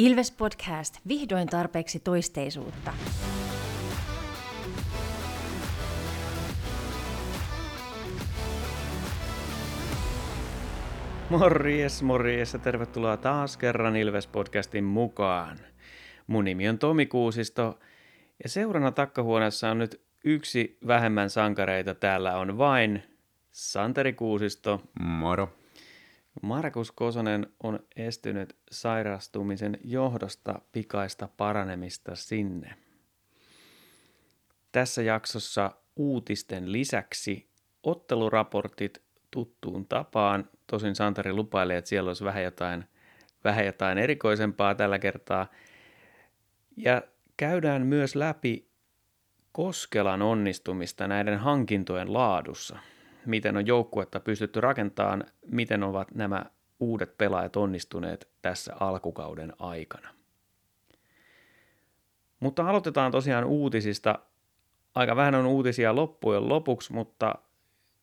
Ilves Podcast, vihdoin tarpeeksi toisteisuutta. Morjes, morjes ja tervetuloa taas kerran Ilves Podcastin mukaan. Mun nimi on Tomi Kuusisto ja seurana takkahuoneessa on nyt yksi vähemmän sankareita. Täällä on vain Santeri Kuusisto. Moro. Markus Kosonen on estynyt sairastumisen johdosta pikaista paranemista sinne. Tässä jaksossa uutisten lisäksi otteluraportit tuttuun tapaan. Tosin Santeri lupailee, että siellä olisi vähän jotain, vähän jotain erikoisempaa tällä kertaa. Ja käydään myös läpi Koskelan onnistumista näiden hankintojen laadussa – miten on joukkuetta pystytty rakentamaan, miten ovat nämä uudet pelaajat onnistuneet tässä alkukauden aikana. Mutta aloitetaan tosiaan uutisista. Aika vähän on uutisia loppujen lopuksi, mutta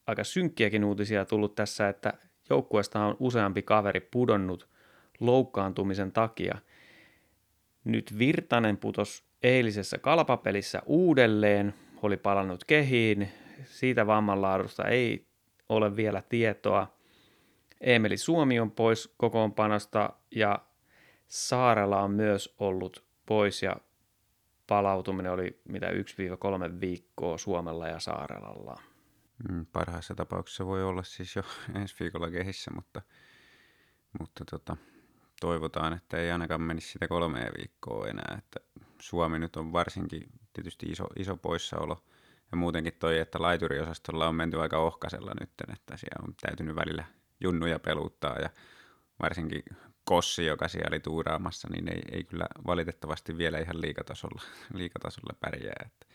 aika synkkiäkin uutisia tullut tässä, että joukkueesta on useampi kaveri pudonnut loukkaantumisen takia. Nyt Virtanen putos eilisessä kalpapelissä uudelleen, oli palannut kehiin, siitä vammanlaadusta ei ole vielä tietoa. Emeli Suomi on pois kokoonpanosta ja Saarella on myös ollut pois ja palautuminen oli mitä 1-3 viikkoa Suomella ja Saarelalla. Mm, parhaassa tapauksessa voi olla siis jo ensi viikolla kehissä, mutta, mutta tota, toivotaan, että ei ainakaan menisi sitä kolmea viikkoa enää. Että Suomi nyt on varsinkin tietysti iso, iso poissaolo – ja muutenkin toi, että laituriosastolla on menty aika ohkasella nyt, että siellä on täytynyt välillä junnuja peluttaa ja varsinkin Kossi, joka siellä oli tuuraamassa, niin ei, ei kyllä valitettavasti vielä ihan liikatasolla, liikatasolla pärjää. Että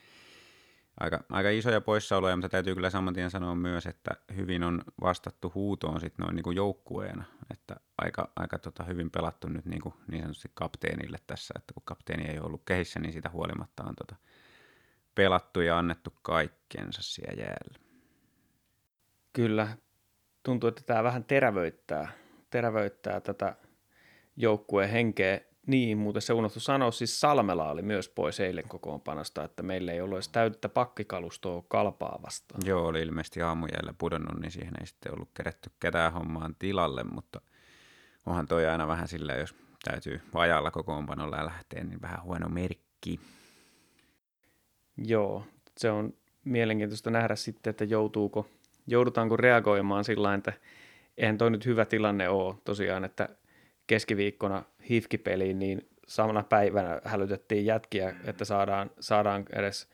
aika, aika isoja poissaoloja, mutta täytyy kyllä saman tien sanoa myös, että hyvin on vastattu huutoon sit noin niin kuin joukkueena, että aika, aika tota hyvin pelattu nyt niin, kuin niin sanotusti kapteenille tässä, että kun kapteeni ei ollut kehissä, niin sitä huolimatta on tota pelattu ja annettu kaikkensa siellä jäällä. Kyllä, tuntuu, että tämä vähän terävöittää, terävöittää tätä joukkueen henkeä. Niin, muuten se unohtu sanoa, siis Salmela oli myös pois eilen kokoonpanosta, että meillä ei ollut edes täyttä pakkikalustoa kalpaa vastaan. Joo, oli ilmeisesti aamujällä pudonnut, niin siihen ei sitten ollut kerätty ketään hommaan tilalle, mutta onhan toi aina vähän sillä, jos täytyy vajalla kokoonpanolla lähteä, niin vähän huono merkki. Joo, se on mielenkiintoista nähdä sitten, että joutuuko, joudutaanko reagoimaan sillä että eihän toi nyt hyvä tilanne ole tosiaan, että keskiviikkona hifkipeliin, niin samana päivänä hälytettiin jätkiä, että saadaan, saadaan edes,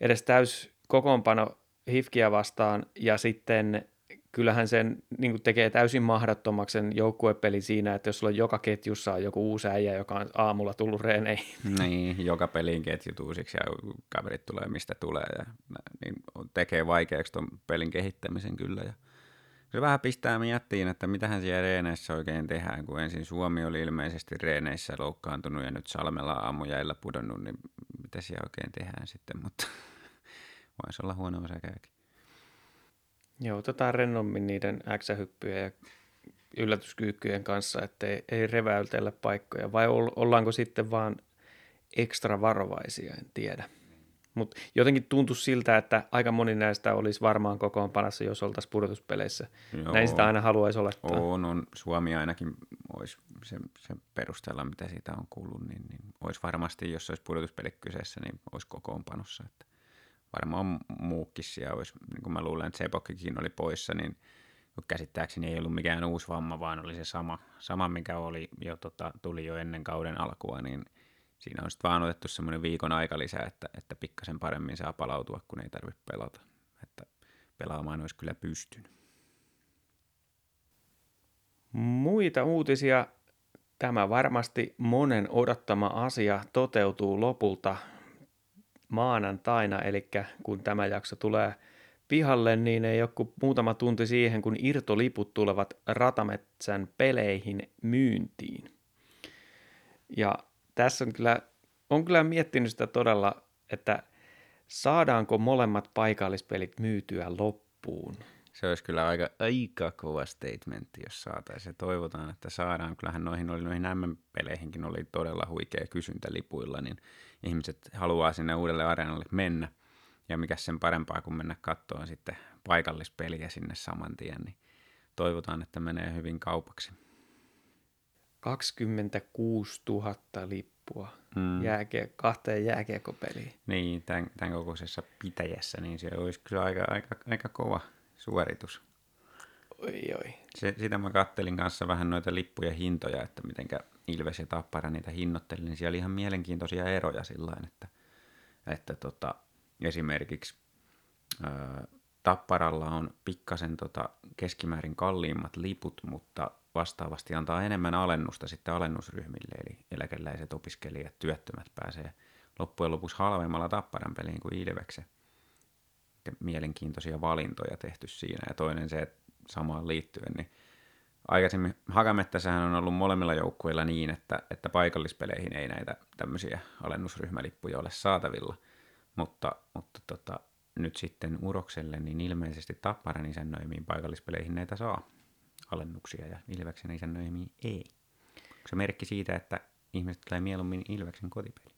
edes täys kokoonpano hifkiä vastaan, ja sitten kyllähän sen niin kuin tekee täysin mahdottomaksi sen joukkuepeli siinä, että jos sulla on joka ketjussa on joku uusi äijä, joka on aamulla tullut reeneihin. Niin, joka pelin ketjut uusiksi ja kaverit tulee mistä tulee ja niin tekee vaikeaksi tuon pelin kehittämisen kyllä. Ja se vähän pistää miettiin, että mitähän siellä reeneissä oikein tehdään, kun ensin Suomi oli ilmeisesti reeneissä loukkaantunut ja nyt Salmella aamujäillä pudonnut, niin mitä siellä oikein tehdään sitten, mutta voisi olla huono osakäykin. Joo, otetaan rennommin niiden X-hyppyjen ja yllätyskyykkyjen kanssa, ettei ei reväytellä paikkoja, vai ollaanko sitten vaan ekstra varovaisia, en tiedä. Mutta jotenkin tuntui siltä, että aika moni näistä olisi varmaan kokoonpanossa, jos oltaisiin pudotuspeleissä. Joo. Näin sitä aina haluaisi olettaa. On, on. Suomi ainakin olisi sen, sen perusteella, mitä siitä on kuullut, niin, niin olisi varmasti, jos olisi pudotuspelit kyseessä, niin olisi kokoonpanossa. Että varmaan muukin siellä olisi, niin kuin mä luulen, että Sepokkikin oli poissa, niin käsittääkseni ei ollut mikään uusi vamma, vaan oli se sama, sama mikä oli jo, tota, tuli jo ennen kauden alkua, niin siinä on sitten vaan otettu semmoinen viikon aika lisää, että, että pikkasen paremmin saa palautua, kun ei tarvitse pelata. Että pelaamaan olisi kyllä pystynyt. Muita uutisia. Tämä varmasti monen odottama asia toteutuu lopulta maanantaina, eli kun tämä jakso tulee pihalle, niin ei ole kuin muutama tunti siihen, kun irtoliput tulevat Ratametsän peleihin myyntiin. Ja tässä on kyllä, on kyllä miettinyt sitä todella, että saadaanko molemmat paikallispelit myytyä loppuun. Se olisi kyllä aika, aika kova statementti, jos saataisiin. Toivotaan, että saadaan. Kyllähän noihin, oli, noihin M-peleihinkin oli todella huikea kysyntä lipuilla, niin ihmiset haluaa sinne uudelle areenalle mennä. Ja mikä sen parempaa kuin mennä katsoa sitten paikallispeliä sinne saman tien, niin toivotaan, että menee hyvin kaupaksi. 26 000 lippua mm. jääkie, kahteen jääkiekopeliin. Niin, tämän, tämän kokoisessa pitäjässä, niin se olisi kyllä aika, aika, aika kova suoritus. Oi, oi. Se, sitä mä kattelin kanssa vähän noita lippuja hintoja, että mitenkä Ilves ja Tappara niitä hinnoitteli, niin siellä oli ihan mielenkiintoisia eroja sillä että, että tota, esimerkiksi ää, Tapparalla on pikkasen tota keskimäärin kalliimmat liput, mutta vastaavasti antaa enemmän alennusta sitten alennusryhmille, eli eläkeläiset, opiskelijat, työttömät pääsee loppujen lopuksi halvemmalla Tapparan peliin kuin Ilveksen. Mielenkiintoisia valintoja tehty siinä. Ja toinen se, että samaan liittyen, niin aikaisemmin Hakamettässähän on ollut molemmilla joukkueilla niin, että, että paikallispeleihin ei näitä tämmöisiä alennusryhmälippuja ole saatavilla, mutta, mutta tota, nyt sitten Urokselle, niin ilmeisesti Tapparan isännöimiin paikallispeleihin näitä saa alennuksia ja Ilveksen isännöimiin ei. Onko se merkki siitä, että ihmiset tulee mieluummin Ilveksen kotipeli?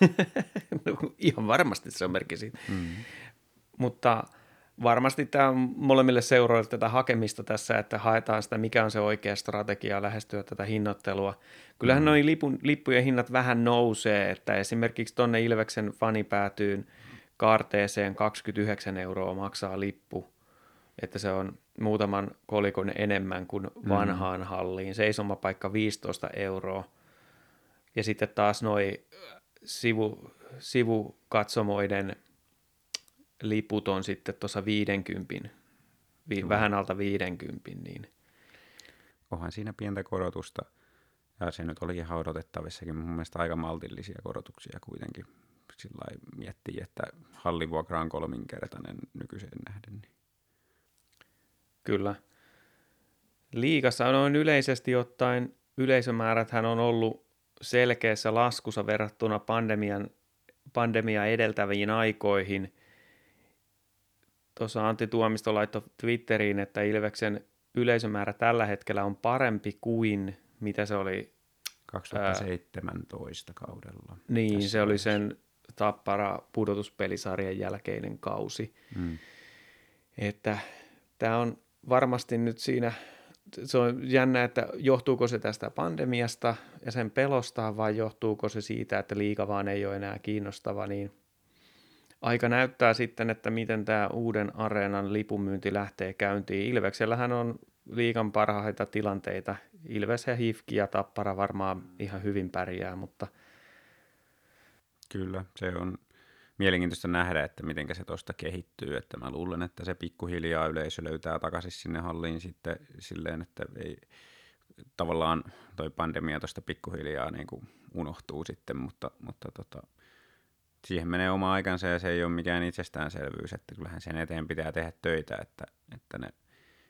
no, ihan varmasti se on merkki siitä. Mm. Mutta varmasti tämä on molemmille seuroille tätä hakemista tässä, että haetaan sitä, mikä on se oikea strategia lähestyä tätä hinnoittelua. Kyllähän mm. noin lipun, lippujen hinnat vähän nousee, että esimerkiksi tonne Ilveksen fanipäätyyn kaarteeseen 29 euroa maksaa lippu, että se on muutaman kolikon enemmän kuin mm. vanhaan mm. halliin. Seisomapaikka 15 euroa. Ja sitten taas noin sivu, sivukatsomoiden liput on sitten tuossa 50, vi, vähän alta 50, niin Onhan siinä pientä korotusta, ja se nyt oli ihan odotettavissakin, mun mielestä aika maltillisia korotuksia kuitenkin. Sillä miettii, että hallivuokra on kolminkertainen nykyiseen nähden. Niin. Kyllä. Liikassa on yleisesti ottaen yleisömääräthän on ollut selkeässä laskussa verrattuna pandemian, pandemia edeltäviin aikoihin. Tuossa Antti Tuomisto laittoi Twitteriin, että Ilveksen yleisömäärä tällä hetkellä on parempi kuin mitä se oli 2017 ää, kaudella. Niin, se oli sen tappara pudotuspelisarjan jälkeinen kausi. Mm. Että tämä on varmasti nyt siinä, se on jännä, että johtuuko se tästä pandemiasta ja sen pelosta vai johtuuko se siitä, että liika vaan ei ole enää kiinnostava, niin aika näyttää sitten, että miten tämä uuden areenan lipunmyynti lähtee käyntiin. Ilveksellähän on liikan parhaita tilanteita. Ilves ja Hifki ja Tappara varmaan ihan hyvin pärjää, mutta... Kyllä, se on mielenkiintoista nähdä, että miten se tuosta kehittyy. Että mä luulen, että se pikkuhiljaa yleisö löytää takaisin sinne halliin sitten silleen, että ei, tavallaan toi pandemia tuosta pikkuhiljaa niin kuin unohtuu sitten, mutta, mutta tota, siihen menee oma aikansa ja se ei ole mikään itsestäänselvyys, että kyllähän sen eteen pitää tehdä töitä, että, että ne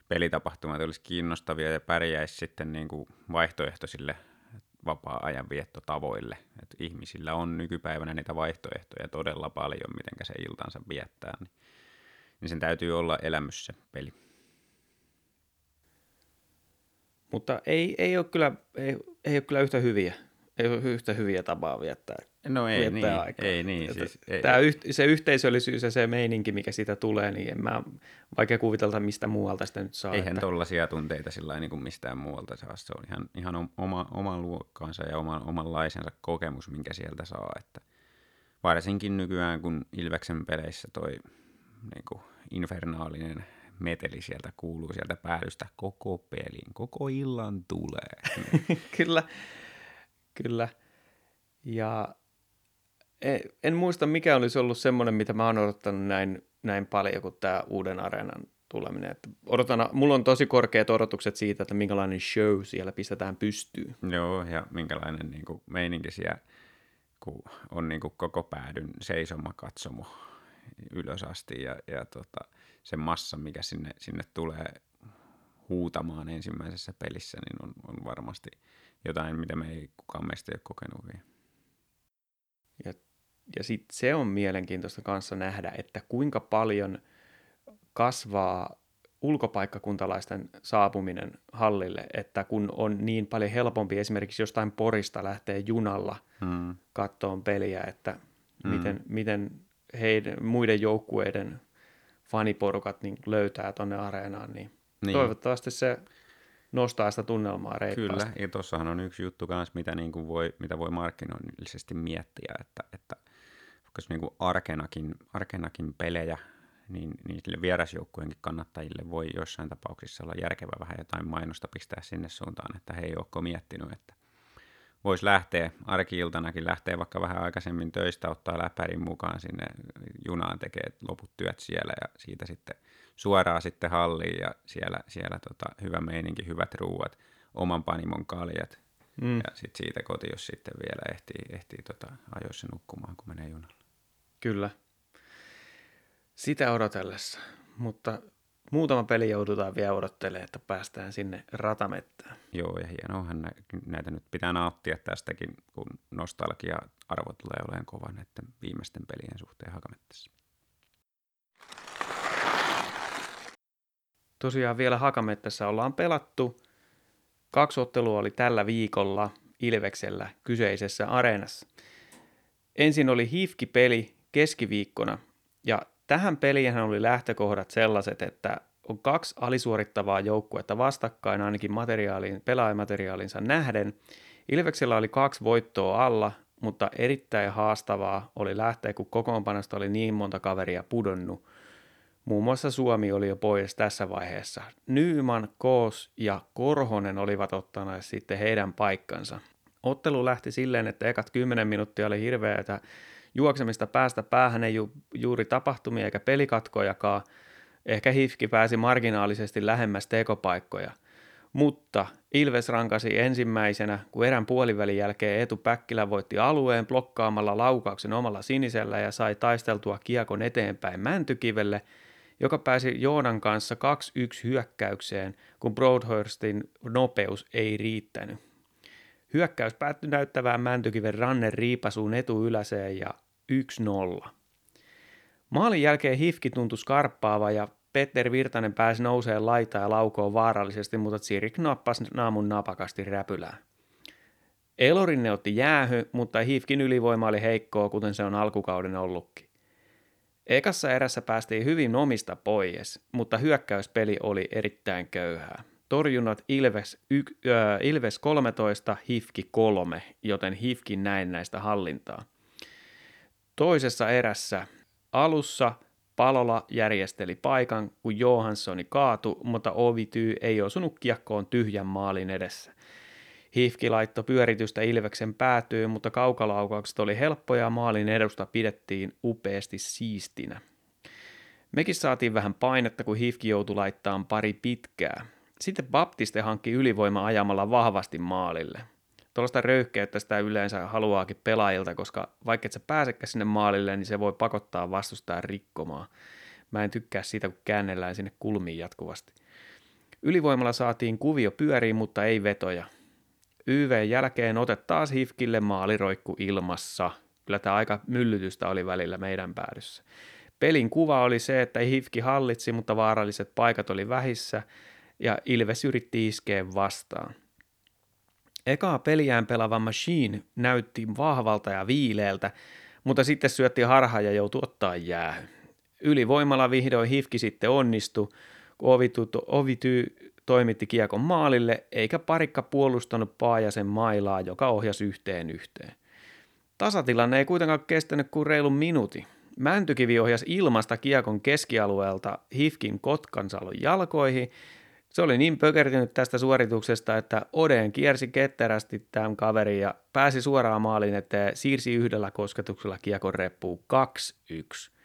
pelitapahtumat olisi kiinnostavia ja pärjäisi sitten niin kuin vaihtoehtoisille vapaa-ajan viettotavoille. Et ihmisillä on nykypäivänä niitä vaihtoehtoja todella paljon, miten se iltansa viettää, niin, niin sen täytyy olla elämys se peli. Mutta ei, ei, ole kyllä, ei, ei ole kyllä yhtä hyviä ei ole yhtä hyviä tapaa viettää, no ei, viettää niin, aikaa. Ei niin, siis, ei. Tämä se yhteisöllisyys ja se meininki, mikä siitä tulee, niin en mä vaikea kuvitella, mistä muualta sitä nyt saa. Eihän että... tollaisia tunteita sillä niin kuin mistään muualta saa. Se on ihan, ihan oma, oman luokkaansa ja oman, omanlaisensa kokemus, minkä sieltä saa. Että varsinkin nykyään, kun Ilveksen peleissä toi niin kuin infernaalinen meteli sieltä kuuluu sieltä päädystä koko pelin, koko illan tulee. Kyllä. Kyllä. Ja en, en muista, mikä olisi ollut semmoinen, mitä mä oon odottanut näin, näin paljon kuin tämä uuden areenan tuleminen. Että odotan, mulla on tosi korkeat odotukset siitä, että minkälainen show siellä pistetään pystyyn. Joo, ja minkälainen niin kuin, meininki siellä, kun on niin kuin, koko päädyn seisoma katsomo ylös asti ja, ja tota, se massa, mikä sinne, sinne tulee huutamaan ensimmäisessä pelissä, niin on, on varmasti – jotain, mitä me ei kukaan meistä ei ole kokenut vielä. Ja, ja sitten se on mielenkiintoista kanssa nähdä, että kuinka paljon kasvaa ulkopaikkakuntalaisten saapuminen hallille, että kun on niin paljon helpompi esimerkiksi jostain Porista lähteä junalla mm. kattoon peliä, että mm. miten, miten heidän, muiden joukkueiden faniporukat niin löytää tuonne areenaan, niin, niin toivottavasti se nostaa sitä tunnelmaa reippaasti. Kyllä, ja tuossahan on yksi juttu kanssa, mitä, niin kuin voi, mitä voi markkinoinnillisesti miettiä, että, että koska niin kuin arkenakin, arkenakin pelejä, niin, niin sille vierasjoukkueenkin kannattajille voi jossain tapauksissa olla järkevä vähän jotain mainosta pistää sinne suuntaan, että he ei ole miettinyt, että voisi lähteä arkiiltanakin, lähteä vaikka vähän aikaisemmin töistä, ottaa läpärin mukaan sinne junaan, tekee loput työt siellä ja siitä sitten suoraan sitten halliin ja siellä, siellä tota, hyvä meininki, hyvät ruuat, oman panimon kaljat mm. ja sitten siitä koti, jos sitten vielä ehtii, ehtii tota, ajoissa nukkumaan, kun menee junalla. Kyllä. Sitä odotellessa, mutta muutama peli joudutaan vielä odottelemaan, että päästään sinne ratamettään. Joo, ja hienoahan näitä nyt pitää nauttia tästäkin, kun nostalgia-arvo tulee olemaan kova näiden viimeisten pelien suhteen Hakamettässä. Tosiaan vielä Hakamettässä ollaan pelattu. Kaksi ottelua oli tällä viikolla Ilveksellä kyseisessä areenassa. Ensin oli Hifki-peli keskiviikkona, ja tähän peliin oli lähtökohdat sellaiset, että on kaksi alisuorittavaa joukkuetta vastakkain ainakin materiaaliin, pelaajamateriaalinsa nähden. Ilveksellä oli kaksi voittoa alla, mutta erittäin haastavaa oli lähteä, kun kokoonpanosta oli niin monta kaveria pudonnut. Muun muassa Suomi oli jo pois tässä vaiheessa. Nyyman, Koos ja Korhonen olivat ottaneet sitten heidän paikkansa. Ottelu lähti silleen, että ekat 10 minuuttia oli hirveätä juoksemista päästä päähän ei ju, juuri tapahtumia eikä pelikatkojakaan. Ehkä Hifki pääsi marginaalisesti lähemmäs tekopaikkoja. Mutta Ilves rankasi ensimmäisenä, kun erän puolivälin jälkeen Etu Päkkilä voitti alueen blokkaamalla laukauksen omalla sinisellä ja sai taisteltua kiekon eteenpäin Mäntykivelle, joka pääsi Joonan kanssa 2-1 hyökkäykseen, kun Broadhurstin nopeus ei riittänyt. Hyökkäys päättyi näyttävään Mäntykiven rannen riipasuun etuyläseen ja 1-0. Maalin jälkeen Hifki tuntui skarppaava ja Petter Virtanen pääsi nouseen laitaan ja laukoon vaarallisesti, mutta Tsirik nappasi naamun napakasti räpylään. Elorinne otti jäähy, mutta Hifkin ylivoima oli heikkoa, kuten se on alkukauden ollutkin. Ekassa erässä päästiin hyvin omista pois, mutta hyökkäyspeli oli erittäin köyhää. Torjunnat Ilves, y, äh, Ilves 13, Hifki 3, joten Hifkin näin näistä hallintaa. Toisessa erässä alussa Palola järjesteli paikan, kun Johanssoni kaatu, mutta Ovityy ei osunut kiekkoon tyhjän maalin edessä. Hifki laittoi pyöritystä Ilveksen päätyy, mutta kaukalaukaukset oli helppoja ja maalin edusta pidettiin upeasti siistinä. Mekin saatiin vähän painetta, kun Hifki joutui laittamaan pari pitkää. Sitten Baptiste hankki ylivoima ajamalla vahvasti maalille – tuollaista röyhkeyttä sitä yleensä haluaakin pelaajilta, koska vaikka et sä pääsekään sinne maalille, niin se voi pakottaa vastustaa rikkomaan. Mä en tykkää siitä, kun käännellään sinne kulmiin jatkuvasti. Ylivoimalla saatiin kuvio pyöriin, mutta ei vetoja. YV jälkeen otet taas Hifkille maaliroikku ilmassa. Kyllä tämä aika myllytystä oli välillä meidän päädyssä. Pelin kuva oli se, että Hifki hallitsi, mutta vaaralliset paikat oli vähissä ja Ilves yritti iskeä vastaan – Ekaa peliään pelaava Machine näytti vahvalta ja viileeltä, mutta sitten syötti harhaa ja joutui ottaa jäähy. Ylivoimalla vihdoin Hifki sitten onnistui, kun Ovitu, Ovity toimitti kiekon maalille, eikä parikka puolustanut Paajasen mailaa, joka ohjasi yhteen yhteen. Tasatilanne ei kuitenkaan kestänyt kuin reilun minuutin. Mäntykivi ohjasi ilmasta kiekon keskialueelta Hifkin Kotkansalon jalkoihin se oli niin pökertynyt tästä suorituksesta, että Oden kiersi ketterästi tämän kaverin ja pääsi suoraan maaliin, että siirsi yhdellä kosketuksella kiekon reppuun 2-1.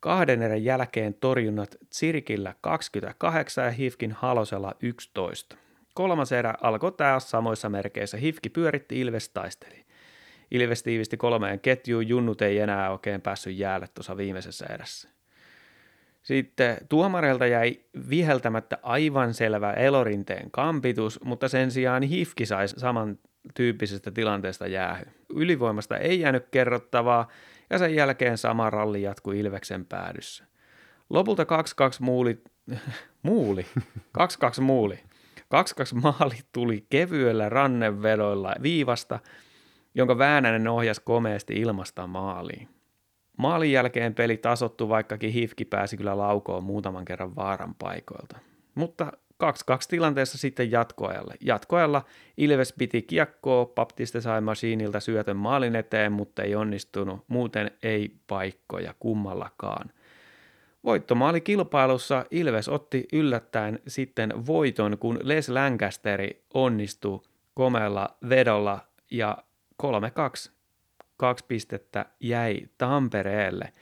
Kahden erän jälkeen torjunnat Tsirkillä 28 ja Hifkin Halosella 11. Kolmas erä alkoi taas samoissa merkeissä. Hifki pyöritti, Ilves taisteli. Ilves tiivisti kolmeen ketjuun, junnut ei enää oikein päässyt jäälle tuossa viimeisessä erässä. Sitten tuomareilta jäi viheltämättä aivan selvä Elorinteen kampitus, mutta sen sijaan Hifki sai saman tyyppisestä tilanteesta jäähy. Ylivoimasta ei jäänyt kerrottavaa ja sen jälkeen sama ralli jatkui Ilveksen päädyssä. Lopulta 2-2 muulit muuli, 2-2 muuli. 2-2 maali tuli kevyellä rannevedoilla viivasta, jonka Väänänen ohjasi komeasti ilmasta maaliin. Maalin jälkeen peli tasottu, vaikkakin Hifki pääsi kyllä laukoon muutaman kerran vaaran paikoilta. Mutta 2-2 tilanteessa sitten jatkoajalle. Jatkoajalla Ilves piti kiekkoa, Baptiste sai Masiinilta syötön maalin eteen, mutta ei onnistunut, muuten ei paikkoja kummallakaan. Voittomaali kilpailussa Ilves otti yllättäen sitten voiton, kun Les Lancasteri onnistui komealla vedolla ja 3-2 kaksi pistettä jäi Tampereelle.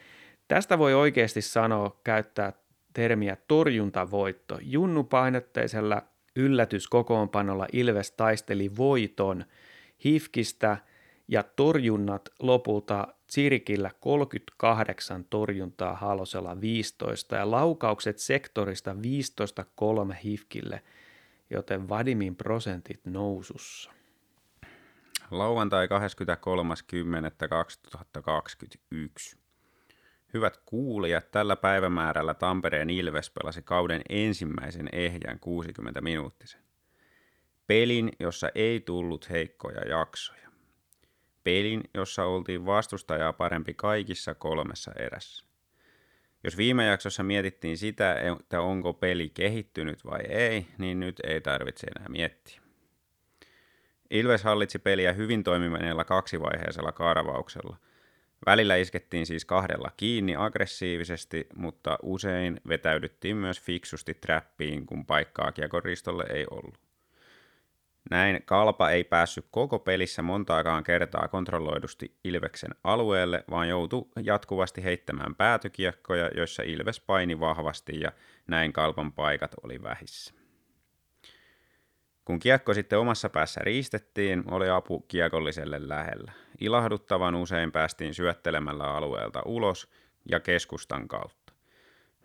Tästä voi oikeasti sanoa, käyttää termiä torjuntavoitto. Junnupainotteisella yllätyskokoonpanolla Ilves taisteli voiton Hifkistä ja torjunnat lopulta Tsirkillä 38 torjuntaa Halosella 15 ja laukaukset sektorista 15-3 Hifkille, joten Vadimin prosentit nousussa. Lauantai 23.10.2021. Hyvät kuulijat, tällä päivämäärällä Tampereen Ilves pelasi kauden ensimmäisen ehjän 60 minuuttisen. Pelin, jossa ei tullut heikkoja jaksoja. Pelin, jossa oltiin vastustajaa parempi kaikissa kolmessa erässä. Jos viime jaksossa mietittiin sitä, että onko peli kehittynyt vai ei, niin nyt ei tarvitse enää miettiä. Ilves hallitsi peliä hyvin toimineella kaksivaiheisella karavauksella. Välillä iskettiin siis kahdella kiinni aggressiivisesti, mutta usein vetäydyttiin myös fiksusti trappiin, kun paikkaa kiekoristolle ei ollut. Näin Kalpa ei päässyt koko pelissä montaakaan kertaa kontrolloidusti Ilveksen alueelle, vaan joutui jatkuvasti heittämään päätykiekkoja, joissa Ilves paini vahvasti ja näin Kalpan paikat oli vähissä. Kun kiekko sitten omassa päässä riistettiin, oli apu kiekolliselle lähellä. Ilahduttavan usein päästiin syöttelemällä alueelta ulos ja keskustan kautta.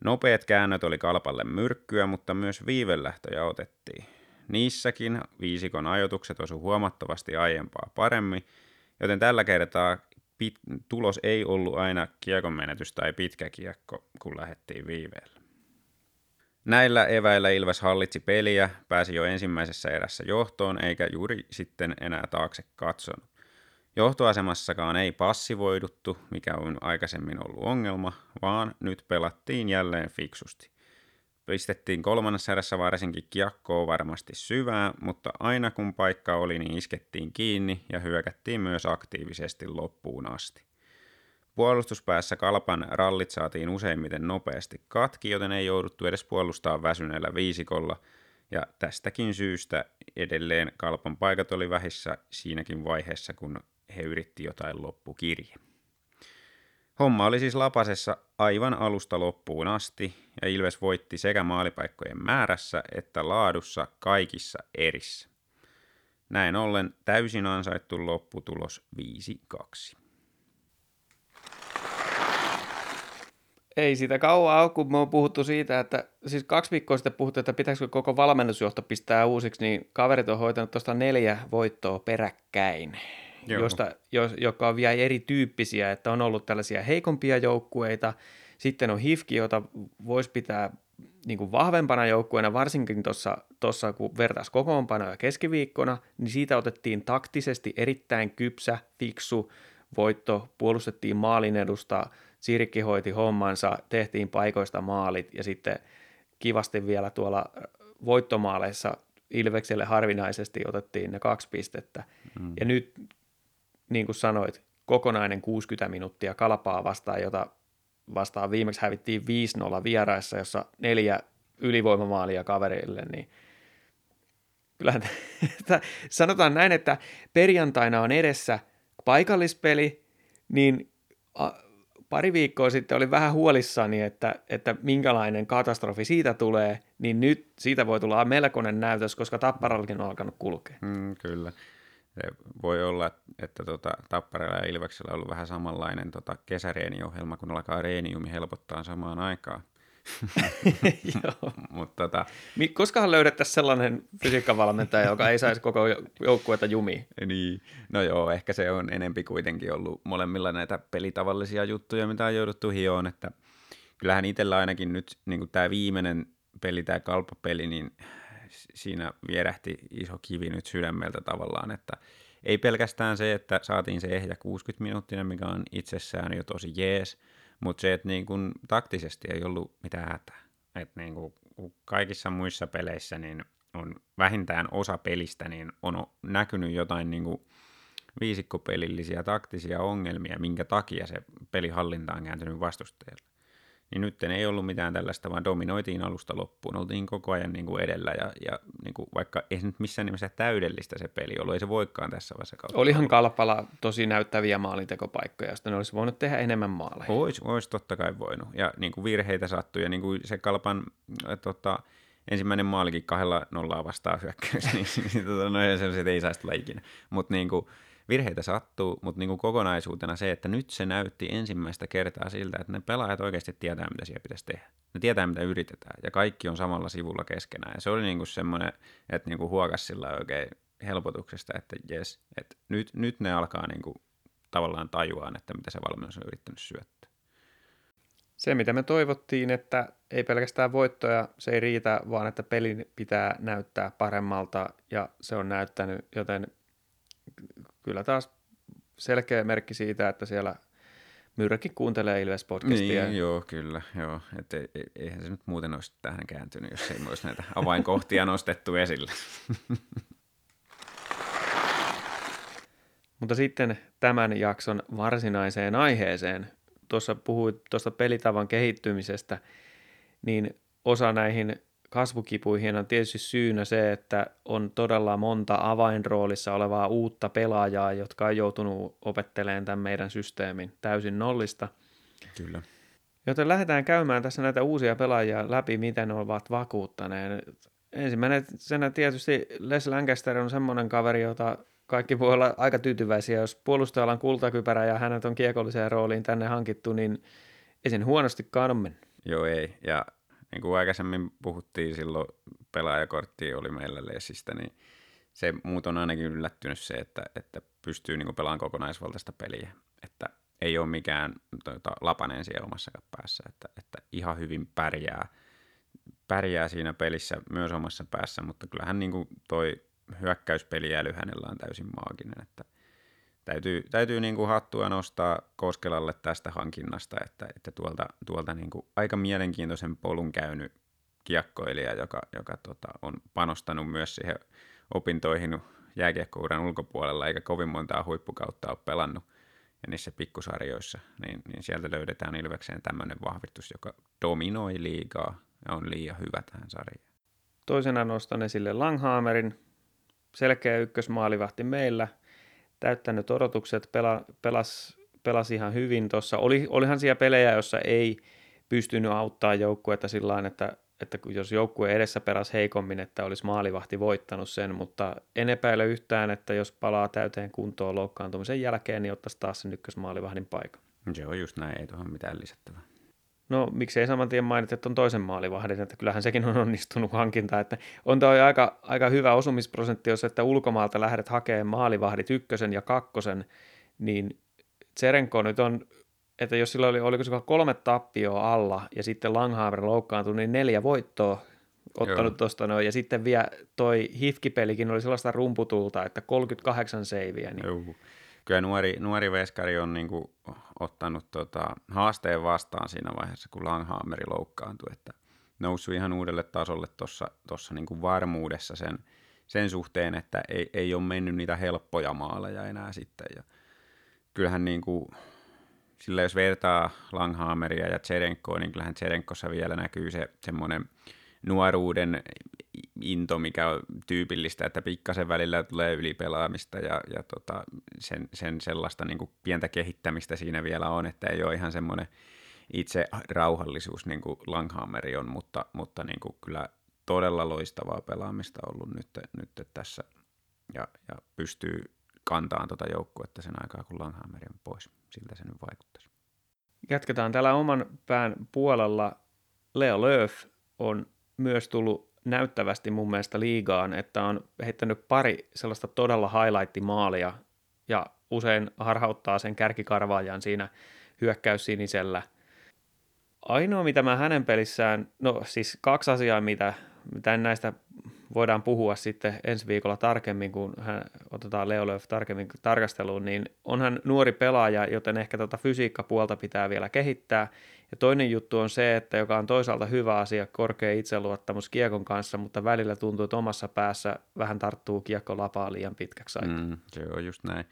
Nopeat käännöt oli kalpalle myrkkyä, mutta myös viivelähtöjä otettiin. Niissäkin viisikon ajotukset osu huomattavasti aiempaa paremmin, joten tällä kertaa pit- tulos ei ollut aina kiekon menetys tai pitkä kiekko, kun lähdettiin viiveellä. Näillä eväillä Ilves hallitsi peliä, pääsi jo ensimmäisessä erässä johtoon, eikä juuri sitten enää taakse katsonut. Johtoasemassakaan ei passivoiduttu, mikä on aikaisemmin ollut ongelma, vaan nyt pelattiin jälleen fiksusti. Pistettiin kolmannessa erässä varsinkin kiekkoa varmasti syvää, mutta aina kun paikka oli, niin iskettiin kiinni ja hyökättiin myös aktiivisesti loppuun asti. Puolustuspäässä Kalpan rallit saatiin useimmiten nopeasti katki, joten ei jouduttu edes puolustaa väsyneellä viisikolla, ja tästäkin syystä edelleen Kalpan paikat oli vähissä siinäkin vaiheessa, kun he yritti jotain loppukirje. Homma oli siis lapasessa aivan alusta loppuun asti, ja Ilves voitti sekä maalipaikkojen määrässä että laadussa kaikissa erissä. Näin ollen täysin ansaittu lopputulos 5-2. Ei siitä kauan ole, kun me on puhuttu siitä, että siis kaksi viikkoa sitten puhuttiin, että pitäisikö koko valmennusjohto pistää uusiksi, niin kaverit on hoitanut tuosta neljä voittoa peräkkäin, josta, jo, joka on vielä erityyppisiä, että on ollut tällaisia heikompia joukkueita, sitten on HIFKI, jota voisi pitää niin kuin vahvempana joukkueena, varsinkin tuossa kun vertaisi kokoonpanoja keskiviikkona, niin siitä otettiin taktisesti erittäin kypsä, fiksu voitto, puolustettiin maalin edusta, Sirkki hoiti hommansa, tehtiin paikoista maalit ja sitten kivasti vielä tuolla voittomaaleissa Ilvekselle harvinaisesti otettiin ne kaksi pistettä. Mm. Ja nyt, niin kuin sanoit, kokonainen 60 minuuttia kalpaa vastaan, jota vastaan viimeksi hävittiin 5-0 vieraissa, jossa neljä ylivoimamaalia kaverille, niin kyllähän sanotaan näin, että perjantaina on edessä paikallispeli, niin pari viikkoa sitten oli vähän huolissani, että, että minkälainen katastrofi siitä tulee, niin nyt siitä voi tulla melkoinen näytös, koska Tapparallakin on alkanut kulkea. Mm, kyllä. Se voi olla, että tota, Tapparalla ja Ilveksellä on ollut vähän samanlainen tota, kesäreeniohjelma, kun alkaa reeniumi helpottaa samaan aikaan. Joo. Mut, tota... Koskahan löydettäisiin sellainen fysiikkavalmentaja, joka ei saisi koko joukkuetta jumiin? Niin, no joo, ehkä se on enempi kuitenkin ollut molemmilla näitä pelitavallisia juttuja, mitä on jouduttu hioon, että kyllähän itsellä ainakin nyt niin tämä viimeinen peli, tämä kalppapeli, niin siinä vierähti iso kivi nyt sydämeltä tavallaan, että ei pelkästään se, että saatiin se ehjä 60 minuuttia, mikä on itsessään jo tosi jees, mutta se, että niin kun taktisesti ei ollut mitään hätää. Että niin kun kaikissa muissa peleissä niin on vähintään osa pelistä, niin on näkynyt jotain niin kuin viisikkopelillisiä taktisia ongelmia, minkä takia se pelihallinta on kääntynyt vastustajalle. Niin nyt ei ollut mitään tällaista, vaan dominoitiin alusta loppuun. Oltiin koko ajan niin kuin edellä ja, ja niin kuin, vaikka ei se nyt missään nimessä täydellistä se peli ollut, ei se voikaan tässä vaiheessa kautta. Olihan Kalpala tosi näyttäviä maalintekopaikkoja, joista ne olisi voinut tehdä enemmän maaleja. Olisi, olisi totta kai voinut. Ja niin kuin virheitä sattui ja niin kuin se Kalpan äh, tota, ensimmäinen maalikin kahdella nollaa vastaan hyökkäys, niin, niin tota, no, se ei saisi tulla ikinä. Mutta niin kuin, virheitä sattuu, mutta niin kuin kokonaisuutena se, että nyt se näytti ensimmäistä kertaa siltä, että ne pelaajat oikeasti tietää, mitä siellä pitäisi tehdä. Ne tietää, mitä yritetään, ja kaikki on samalla sivulla keskenään. Ja se oli niin kuin semmoinen, että niin kuin huokas sillä oikein helpotuksesta, että jes, että nyt, nyt ne alkaa niin kuin tavallaan tajuaan, että mitä se valmennus on yrittänyt syöttää. Se, mitä me toivottiin, että ei pelkästään voittoja, se ei riitä, vaan että pelin pitää näyttää paremmalta, ja se on näyttänyt, joten kyllä taas selkeä merkki siitä, että siellä Myrräkin kuuntelee Ilves-podcastia. Niin, joo, kyllä. Joo. Et ei, eihän se nyt muuten olisi tähän kääntynyt, jos ei olisi näitä avainkohtia nostettu esille. Mutta sitten tämän jakson varsinaiseen aiheeseen. Tuossa puhuit tuosta pelitavan kehittymisestä, niin osa näihin kasvukipuihin on tietysti syynä se, että on todella monta avainroolissa olevaa uutta pelaajaa, jotka on joutunut opettelemaan tämän meidän systeemin täysin nollista. Kyllä. Joten lähdetään käymään tässä näitä uusia pelaajia läpi, miten ne ovat vakuuttaneet. Ensimmäinen senä tietysti Les Lancaster on semmoinen kaveri, jota kaikki voi olla aika tyytyväisiä. Jos puolustajalla on kultakypärä ja hänet on kiekolliseen rooliin tänne hankittu, niin ei sen huonostikaan ole mennyt. Joo, ei. Ja niin kuin aikaisemmin puhuttiin silloin, pelaajakortti oli meillä Lessistä, niin se muut on ainakin yllättynyt se, että, että pystyy niin pelaamaan kokonaisvaltaista peliä. Että ei ole mikään tuota, lapanen siellä omassa päässä, että, että ihan hyvin pärjää, pärjää siinä pelissä myös omassa päässä, mutta kyllähän niin kuin toi hyökkäyspeliäly hänellä on täysin maaginen, että täytyy, täytyy niin kuin hattua nostaa Koskelalle tästä hankinnasta, että, että tuolta, tuolta niin kuin aika mielenkiintoisen polun käynyt kiekkoilija, joka, joka tota, on panostanut myös siihen opintoihin jääkiekkouran ulkopuolella, eikä kovin montaa huippukautta ole pelannut. Ja niissä pikkusarjoissa, niin, niin sieltä löydetään Ilvekseen tämmöinen vahvistus, joka dominoi liigaa ja on liian hyvä tähän sarjaan. Toisena nostan esille Langhammerin, selkeä ykkösmaalivahti meillä – täyttänyt odotukset, pela, pelas, pelasi ihan hyvin tuossa. Oli, olihan siellä pelejä, jossa ei pystynyt auttaa joukkuetta sillä että, että jos joukkue edessä pelas heikommin, että olisi maalivahti voittanut sen, mutta en epäile yhtään, että jos palaa täyteen kuntoon loukkaantumisen jälkeen, niin ottaisi taas sen ykkösmaalivahdin paikan. Se on just näin, ei tuohon mitään lisättävää. No miksei saman tien mainita on toisen maalivahdin, että kyllähän sekin on onnistunut hankinta, että on toi aika, aika hyvä osumisprosentti, jos että ulkomaalta lähdet hakemaan maalivahdit ykkösen ja kakkosen, niin Tserenko nyt on, että jos sillä oli, oliko se kolme tappioa alla ja sitten Langhammer loukkaantui, niin neljä voittoa ottanut tuosta noin, ja sitten vielä toi Hifki-pelikin oli sellaista rumputulta, että 38 seiviä. Niin... Joo kyllä nuori, nuori veskari on niin kuin ottanut tota, haasteen vastaan siinä vaiheessa, kun Langhammeri loukkaantui, että noussut ihan uudelle tasolle tuossa niin varmuudessa sen, sen suhteen, että ei, ei ole mennyt niitä helppoja maaleja enää sitten. Ja kyllähän niin kuin, sillä jos vertaa Langhammeria ja Tserenkoa, niin kyllähän Tserenkossa vielä näkyy se semmoinen nuoruuden into, mikä on tyypillistä, että pikkasen välillä tulee ylipelaamista ja, ja tota, sen, sen sellaista niin kuin pientä kehittämistä siinä vielä on, että ei ole ihan semmoinen itse rauhallisuus niin kuin Langhammeri on, mutta, mutta niin kuin kyllä todella loistavaa pelaamista ollut nyt, nyt tässä ja, ja pystyy kantaan tuota joukkuetta sen aikaa, kun Langhammeri on pois. Siltä se nyt vaikuttaisi. Jatketaan täällä oman pään puolella. Leo Lööf on myös tullut näyttävästi mun mielestä liigaan, että on heittänyt pari sellaista todella highlight-maalia ja usein harhauttaa sen kärkikarvaajan siinä hyökkäys sinisellä. Ainoa, mitä mä hänen pelissään, no siis kaksi asiaa, mitä, mitä näistä voidaan puhua sitten ensi viikolla tarkemmin, kun hän otetaan Leo Lööf tarkemmin tarkasteluun, niin onhan nuori pelaaja, joten ehkä tuota fysiikkapuolta pitää vielä kehittää. Ja toinen juttu on se, että joka on toisaalta hyvä asia, korkea itseluottamus kiekon kanssa, mutta välillä tuntuu, että omassa päässä vähän tarttuu kiekko lapaa liian pitkäksi aikaa. Mm, se on just näin.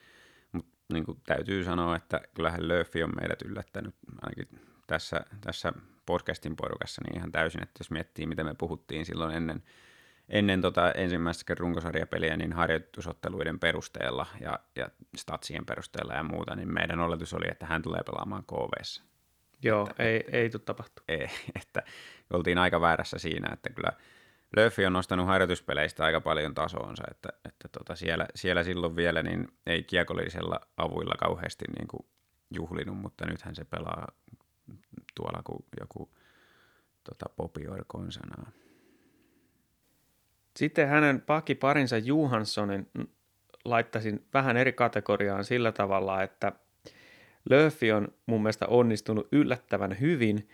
Mutta niin täytyy sanoa, että kyllähän Lööfi on meidät yllättänyt ainakin tässä, tässä podcastin porukassa niin ihan täysin, että jos miettii, mitä me puhuttiin silloin ennen, ennen tota ensimmäistä runkosarjapeliä niin harjoitusotteluiden perusteella ja, ja statsien perusteella ja muuta, niin meidän oletus oli, että hän tulee pelaamaan KVssä. Joo, että, ei, ei tule tapahtua. Ei, että oltiin aika väärässä siinä, että kyllä Löffi on nostanut harjoituspeleistä aika paljon tasoonsa, että, että tota siellä, siellä silloin vielä niin ei kiekollisella avuilla kauheasti niin kuin juhlinut, mutta nythän se pelaa tuolla kuin joku tota, Popi sanaa. Sitten hänen pakiparinsa Johanssonin laittaisin vähän eri kategoriaan sillä tavalla, että Löfi on mun mielestä onnistunut yllättävän hyvin.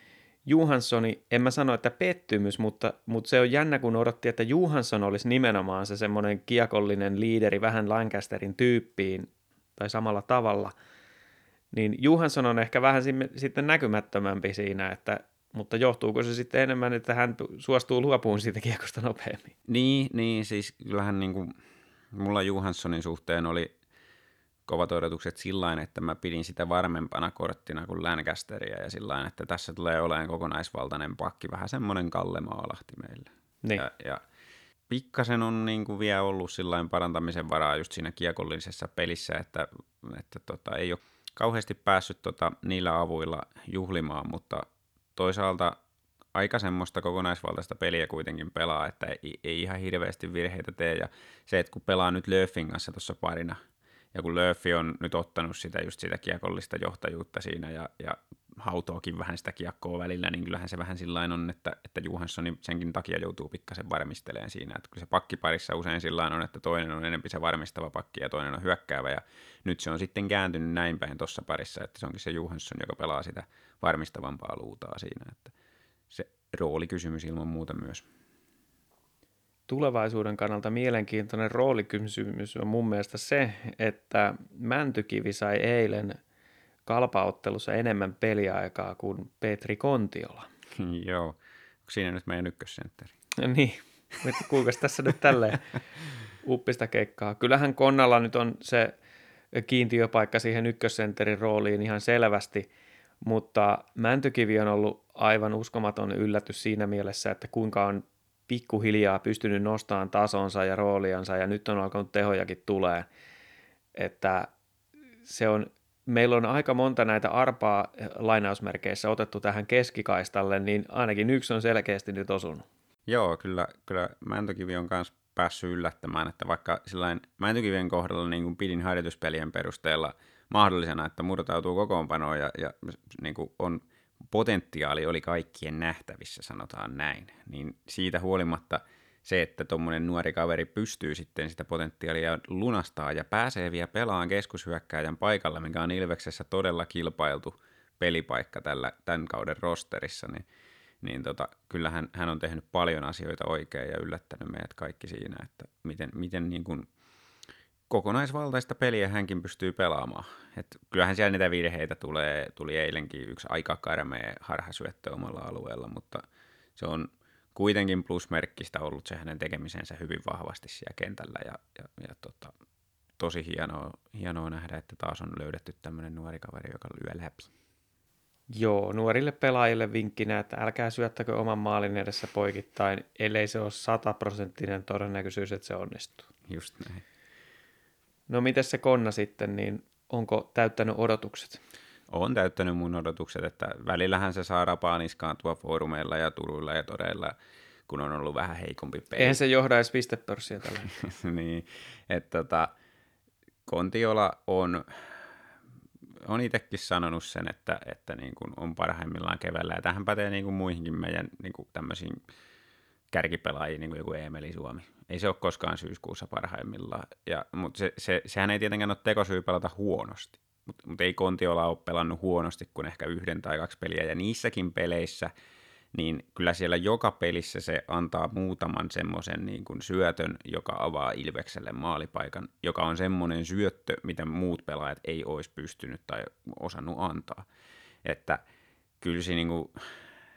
Johanssoni, en mä sano, että pettymys, mutta, mutta se on jännä, kun odotti, että Johansson olisi nimenomaan se semmoinen kiekollinen liideri vähän Lancasterin tyyppiin tai samalla tavalla – niin Johansson on ehkä vähän sitten näkymättömämpi siinä, että, mutta johtuuko se sitten enemmän, että hän suostuu luopuun siitä kiekosta nopeammin? Niin, niin siis kyllähän niin kuin, mulla Johanssonin suhteen oli kovat odotukset sillä että mä pidin sitä varmempana korttina kuin Lancasteria ja sillä että tässä tulee olemaan kokonaisvaltainen pakki, vähän semmoinen Kalle Maalahti meille. Niin. Ja, ja pikkasen on niin kuin vielä ollut sillä parantamisen varaa just siinä kiekollisessa pelissä, että, että tota, ei ole kauheasti päässyt tota, niillä avuilla juhlimaan, mutta toisaalta aika semmoista kokonaisvaltaista peliä kuitenkin pelaa, että ei, ei ihan hirveästi virheitä tee. Ja se, että kun pelaa nyt Löffin kanssa tuossa parina, ja kun Löffi on nyt ottanut sitä just sitä kiekollista johtajuutta siinä ja, ja hautoakin vähän sitä kiekkoa välillä, niin kyllähän se vähän sillä on, että, että Johansson senkin takia joutuu pikkasen varmisteleen siinä. Että kyllä se pakkiparissa usein sillä on, että toinen on enemmän se varmistava pakki ja toinen on hyökkäävä. Ja nyt se on sitten kääntynyt näin päin tuossa parissa, että se onkin se Johansson, joka pelaa sitä varmistavampaa luutaa siinä. Että se roolikysymys ilman muuta myös. Tulevaisuuden kannalta mielenkiintoinen roolikysymys on mun mielestä se, että Mäntykivi sai eilen – kalpaottelussa enemmän peliaikaa kuin Petri Kontiola. Joo. Onko siinä nyt meidän ykkössentteri? No niin, kuinka tässä nyt tälleen uppista kekkaa. Kyllähän Konnalla nyt on se kiintiöpaikka siihen ykkössentterin rooliin ihan selvästi, mutta Mäntykivi on ollut aivan uskomaton yllätys siinä mielessä, että kuinka on pikkuhiljaa pystynyt nostamaan tasonsa ja rooliansa ja nyt on alkanut tehojakin tulee, että se on meillä on aika monta näitä arpaa lainausmerkeissä otettu tähän keskikaistalle, niin ainakin yksi on selkeästi nyt osunut. Joo, kyllä, kyllä Mäntökivi on myös päässyt yllättämään, että vaikka sillain Mäntökivien kohdalla niin kuin pidin harjoituspelien perusteella mahdollisena, että murtautuu kokoonpanoon ja, ja niin kuin on potentiaali oli kaikkien nähtävissä, sanotaan näin, niin siitä huolimatta – se, että tuommoinen nuori kaveri pystyy sitten sitä potentiaalia lunastaa ja pääsee vielä pelaamaan keskushyökkääjän paikalla, mikä on Ilveksessä todella kilpailtu pelipaikka tällä, tämän kauden rosterissa, niin, niin tota, kyllähän hän on tehnyt paljon asioita oikein ja yllättänyt meidät kaikki siinä, että miten, miten niin kuin kokonaisvaltaista peliä hänkin pystyy pelaamaan. Et kyllähän siellä niitä virheitä tulee, tuli eilenkin yksi aika karmea harhasyöttö omalla alueella, mutta se on – kuitenkin plusmerkkistä ollut se hänen tekemisensä hyvin vahvasti siellä kentällä ja, ja, ja tota, tosi hienoa, hienoa nähdä, että taas on löydetty tämmöinen nuori kaveri, joka lyö läpi. Joo, nuorille pelaajille vinkkinä, että älkää syöttäkö oman maalin edessä poikittain, ellei se ole sataprosenttinen todennäköisyys, että se onnistuu. Just näin. No miten se konna sitten, niin onko täyttänyt odotukset? on täyttänyt mun odotukset, että välillähän se saa rapaa niskaan tuo foorumeilla ja turuilla ja toreilla, kun on ollut vähän heikompi peli. Eihän se johda edes pistepörssiä tällä niin, että tota, Kontiola on, on itsekin sanonut sen, että, että niin kuin on parhaimmillaan keväällä, ja tähän pätee niin kuin muihinkin meidän niin kuin tämmöisiin kärkipelaajiin, niin kuin joku Emeli Suomi. Ei se ole koskaan syyskuussa parhaimmillaan, ja, mutta se, se, sehän ei tietenkään ole tekosyy pelata huonosti mutta mut ei Kontiola ole pelannut huonosti kuin ehkä yhden tai kaksi peliä, ja niissäkin peleissä – niin kyllä siellä joka pelissä se antaa muutaman semmoisen niin kuin syötön, joka avaa Ilvekselle maalipaikan, joka on semmoinen syöttö, mitä muut pelaajat ei olisi pystynyt tai osannut antaa. Että kyllä se, niin kuin,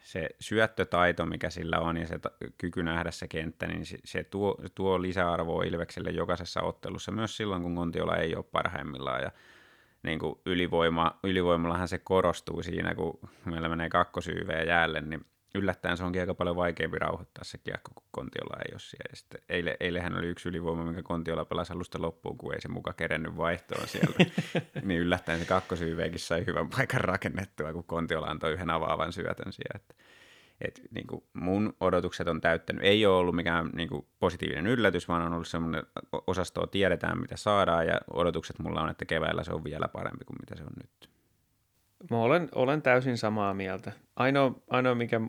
se syöttötaito, mikä sillä on ja se kyky nähdä se kenttä, niin se, se tuo, tuo lisäarvoa Ilvekselle jokaisessa ottelussa, myös silloin, kun Kontiola ei ole parhaimmillaan. Ja niin kuin ylivoima, ylivoimallahan se korostuu siinä, kun meillä menee kakkosyyveä jäälle, niin yllättäen se onkin aika paljon vaikeampi rauhoittaa se kiekko, kun Kontiola ei ole siellä. Ja sitten eile, eilehän oli yksi ylivoima, minkä Kontiola pelasi alusta loppuun, kun ei se muka kerennyt vaihtoon sieltä. niin yllättäen se kakkosyyveekin sai hyvän paikan rakennettua, kun Kontiola antoi yhden avaavan syötön siellä. Että, et, niin kuin mun odotukset on täyttänyt. Ei ole ollut mikään niin kuin positiivinen yllätys, vaan on ollut semmoinen osastoa, tiedetään mitä saadaan ja odotukset mulla on, että keväällä se on vielä parempi kuin mitä se on nyt. Mä olen, olen täysin samaa mieltä. Ainoa, ainoa mikä,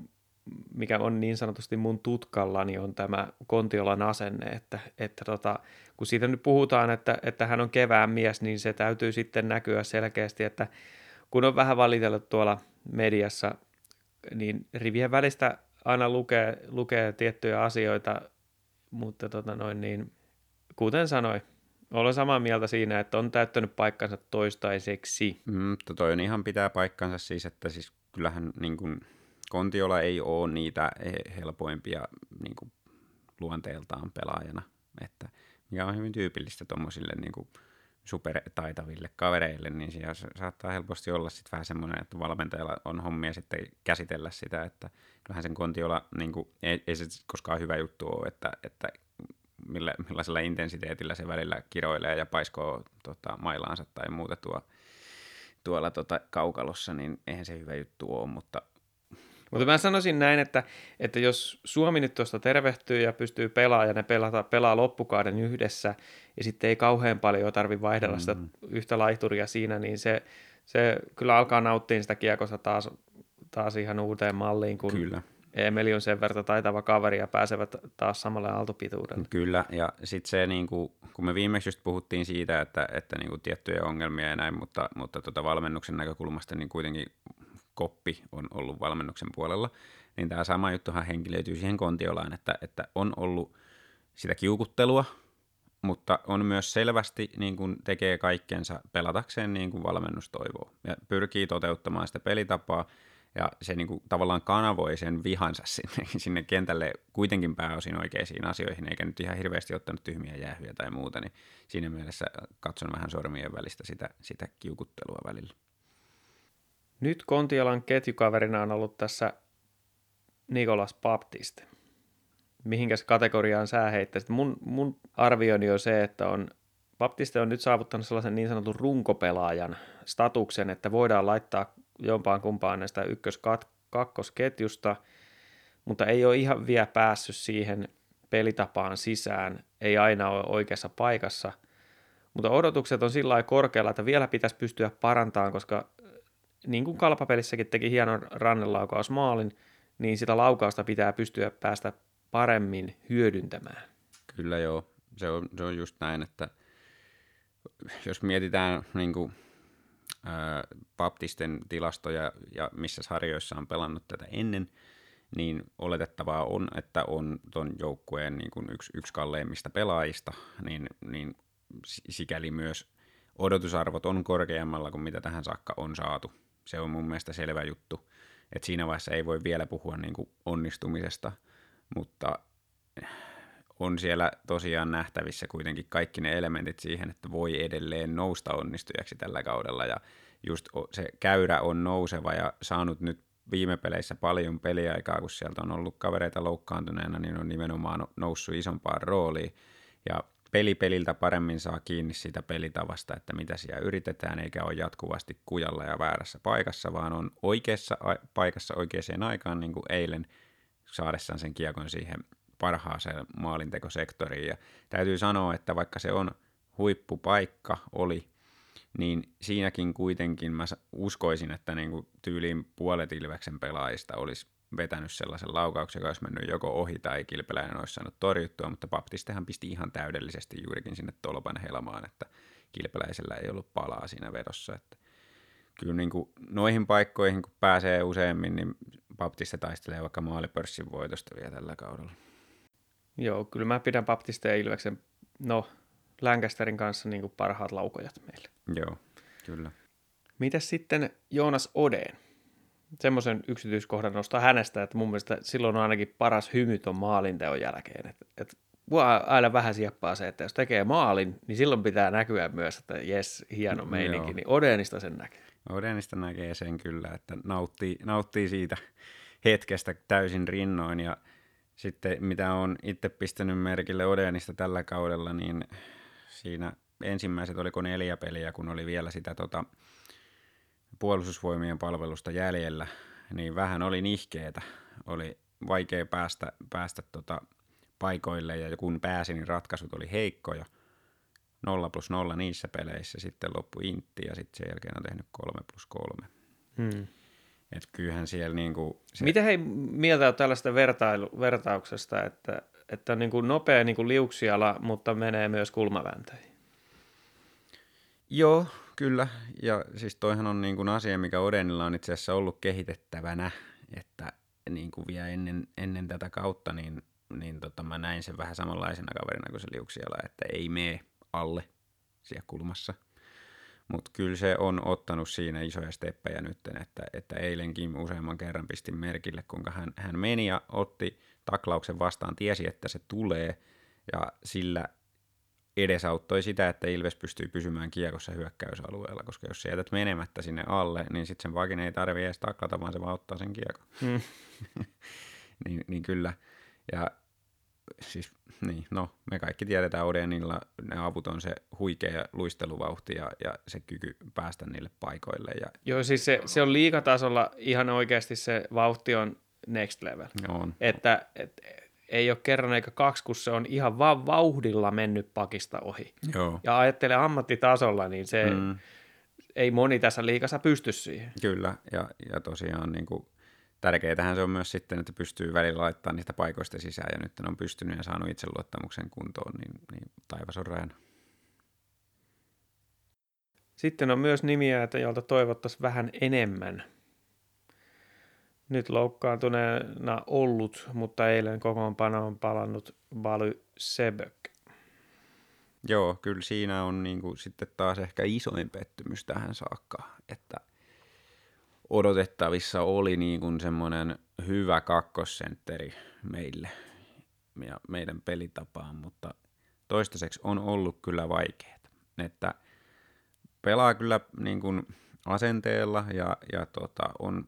mikä on niin sanotusti mun tutkalla, niin on tämä Kontiolan asenne, että, että tota, kun siitä nyt puhutaan, että, että hän on kevään mies, niin se täytyy sitten näkyä selkeästi, että kun on vähän valitellut tuolla mediassa, niin rivien välistä aina lukee, lukee tiettyjä asioita, mutta tota noin, niin, kuten sanoin, olen samaa mieltä siinä, että on täyttänyt paikkansa toistaiseksi. Mm, toi on ihan pitää paikkansa siis, että siis kyllähän niin kuin, Kontiola ei ole niitä helpoimpia niin kuin, luonteeltaan pelaajana, että mikä on hyvin tyypillistä tuommoisille niin supertaitaville kavereille, niin siellä saattaa helposti olla sitten vähän semmoinen, että valmentajalla on hommia sitten käsitellä sitä, että kyllähän sen Kontiola, niin kuin, ei, ei se koskaan hyvä juttu ole, että, että millä, millaisella intensiteetillä se välillä kiroilee ja paiskoo tota, mailaansa tai muuta tuo, tuolla tota, kaukalossa, niin eihän se hyvä juttu ole, mutta mutta mä sanoisin näin, että, että jos Suomi nyt tuosta tervehtyy ja pystyy pelaamaan ja ne pelata, pelaa loppukauden yhdessä ja sitten ei kauhean paljon tarvi vaihdella mm. sitä yhtä laihturia siinä, niin se, se kyllä alkaa nauttia sitä kiekosta taas, taas ihan uuteen malliin, kun kyllä. Emeli on sen verran taitava kaveri ja pääsevät taas samalle aaltopituudelle. Kyllä, ja sitten se, niin kuin, kun me viimeksi just puhuttiin siitä, että, että niin kuin tiettyjä ongelmia ja näin, mutta, mutta tota valmennuksen näkökulmasta niin kuitenkin koppi on ollut valmennuksen puolella, niin tämä sama juttuhan henkilöityy siihen kontiolaan, että, että on ollut sitä kiukuttelua, mutta on myös selvästi niin kuin tekee kaikkensa pelatakseen niin kuin valmennus toivoo ja pyrkii toteuttamaan sitä pelitapaa, ja se niin kuin, tavallaan kanavoi sen vihansa sinne, sinne kentälle kuitenkin pääosin oikeisiin asioihin, eikä nyt ihan hirveästi ottanut tyhmiä jäähyjä tai muuta, niin siinä mielessä katson vähän sormien välistä sitä, sitä kiukuttelua välillä. Nyt Kontialan ketjukaverina on ollut tässä Nikolas Baptiste. Mihinkäs kategoriaan sä heittäisit? Mun, mun arvioni on se, että on Baptiste on nyt saavuttanut sellaisen niin sanotun runkopelaajan statuksen, että voidaan laittaa jompaan kumpaan näistä ykkös-kakkosketjusta, mutta ei ole ihan vielä päässyt siihen pelitapaan sisään, ei aina ole oikeassa paikassa, mutta odotukset on sillä korkealla, että vielä pitäisi pystyä parantamaan, koska niin kuin kalpapelissäkin teki hienon rannelaukaus maalin, niin sitä laukausta pitää pystyä päästä paremmin hyödyntämään. Kyllä joo, se on, se on just näin, että jos mietitään niin kuin Baptisten tilastoja ja missä sarjoissa on pelannut tätä ennen, niin oletettavaa on, että on tuon joukkueen niin kuin yksi, yksi kalleimmista pelaajista, niin, niin sikäli myös odotusarvot on korkeammalla kuin mitä tähän saakka on saatu. Se on mun mielestä selvä juttu, että siinä vaiheessa ei voi vielä puhua niin kuin onnistumisesta, mutta on siellä tosiaan nähtävissä kuitenkin kaikki ne elementit siihen, että voi edelleen nousta onnistujaksi tällä kaudella. Ja just se käyrä on nouseva ja saanut nyt viime peleissä paljon peliaikaa, kun sieltä on ollut kavereita loukkaantuneena, niin on nimenomaan noussut isompaan rooliin. Ja peli peliltä paremmin saa kiinni siitä pelitavasta, että mitä siellä yritetään, eikä ole jatkuvasti kujalla ja väärässä paikassa, vaan on oikeassa paikassa oikeaan aikaan, niin kuin eilen saadessaan sen kiekon siihen parhaaseen maalintekosektoriin. Ja täytyy sanoa, että vaikka se on huippupaikka oli, niin siinäkin kuitenkin mä uskoisin, että niin kuin tyyliin puolet Ilveksen pelaajista olisi vetänyt sellaisen laukauksen, joka olisi mennyt joko ohi tai kilpeläinen olisi saanut torjuttua, mutta Baptistehan pisti ihan täydellisesti juurikin sinne tolpan helmaan, että kilpeläisellä ei ollut palaa siinä vedossa. Että kyllä niin kuin noihin paikkoihin, kun pääsee useammin, niin Baptiste taistelee vaikka maalipörssin voitosta vielä tällä kaudella. Joo, kyllä mä pidän Baptiste ja Ilveksen, no Lancasterin kanssa niin kuin parhaat laukojat meille. Joo, kyllä. Mitäs sitten Joonas Odeen? Semmoisen yksityiskohdan nostaa hänestä, että mun mielestä silloin on ainakin paras hymy ton maalinteon jälkeen. Et, et, mua aina vähän sieppaa se, että jos tekee maalin, niin silloin pitää näkyä myös, että jes, hieno meininki, niin Odeenista sen näkee. Odenista näkee sen kyllä, että nauttii, nauttii siitä hetkestä täysin rinnoin ja sitten mitä on itse pistänyt merkille Odenista tällä kaudella, niin siinä ensimmäiset oliko neljä peliä, kun oli vielä sitä tota, puolustusvoimien palvelusta jäljellä, niin vähän oli nihkeetä. Oli vaikea päästä, päästä tota paikoille ja kun pääsi, niin ratkaisut oli heikkoja. 0 plus 0 niissä peleissä, sitten loppu intti ja sitten sen jälkeen on tehnyt 3 plus 3. Hmm. Et kyllähän siellä niinku... Se... Mitä hei mieltä on tällaista vertailu, vertauksesta, että, että on niin kuin nopea niin kuin liuksiala, mutta menee myös kulmavääntöihin? Joo, kyllä. Ja siis toihan on niin kuin asia, mikä Odenilla on itse asiassa ollut kehitettävänä, että niin kuin vielä ennen, ennen tätä kautta, niin, niin tota, mä näin sen vähän samanlaisena kaverina kuin se liuksiala, että ei mene alle siellä kulmassa. Mutta kyllä se on ottanut siinä isoja steppejä nyt, että, että eilenkin useamman kerran pistin merkille, kuinka hän, hän meni ja otti taklauksen vastaan, tiesi, että se tulee, ja sillä edesauttoi sitä, että Ilves pystyy pysymään kiekossa hyökkäysalueella, koska jos sä jätät menemättä sinne alle, niin sitten sen vakin ei tarvitse edes taklata, vaan se vaan ottaa sen kiekon. Mm. niin, niin kyllä. Ja siis niin, no, me kaikki tiedetään Odenilla, ne avut on se huikea luisteluvauhti ja, ja se kyky päästä niille paikoille. Ja... Joo, siis se, se on liikatasolla ihan oikeasti se vauhti on next level. On. Että et, ei ole kerran eikä kaksi, kun se on ihan vaan vauhdilla mennyt pakista ohi. Joo. Ja ajattele ammattitasolla, niin se mm. ei moni tässä liikassa pysty siihen. Kyllä, ja, ja tosiaan niin kuin tärkeätähän se on myös sitten, että pystyy välillä laittamaan niistä paikoista sisään, ja nyt on pystynyt ja saanut itseluottamuksen kuntoon, niin, niin taivas on rajana. Sitten on myös nimiä, että jolta toivottaisiin vähän enemmän. Nyt loukkaantuneena ollut, mutta eilen kokoonpano on palannut Valy Sebök. Joo, kyllä siinä on niin kuin sitten taas ehkä isoin pettymys tähän saakka, että odotettavissa oli niin kuin semmoinen hyvä kakkosentteri meille ja meidän pelitapaan, mutta toistaiseksi on ollut kyllä vaikeaa. Että pelaa kyllä niin kuin asenteella ja, ja tota, on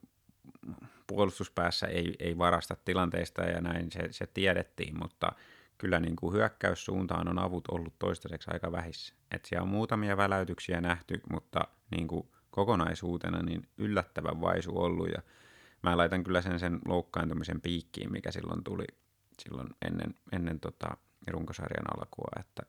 puolustuspäässä ei, ei varasta tilanteista ja näin se, se tiedettiin, mutta kyllä niin kuin hyökkäyssuuntaan on avut ollut toistaiseksi aika vähissä. Et siellä on muutamia väläytyksiä nähty, mutta niin kuin kokonaisuutena niin yllättävän vaisu ollut ja mä laitan kyllä sen sen loukkaantumisen piikkiin, mikä silloin tuli silloin ennen, ennen tota runkosarjan alkua, että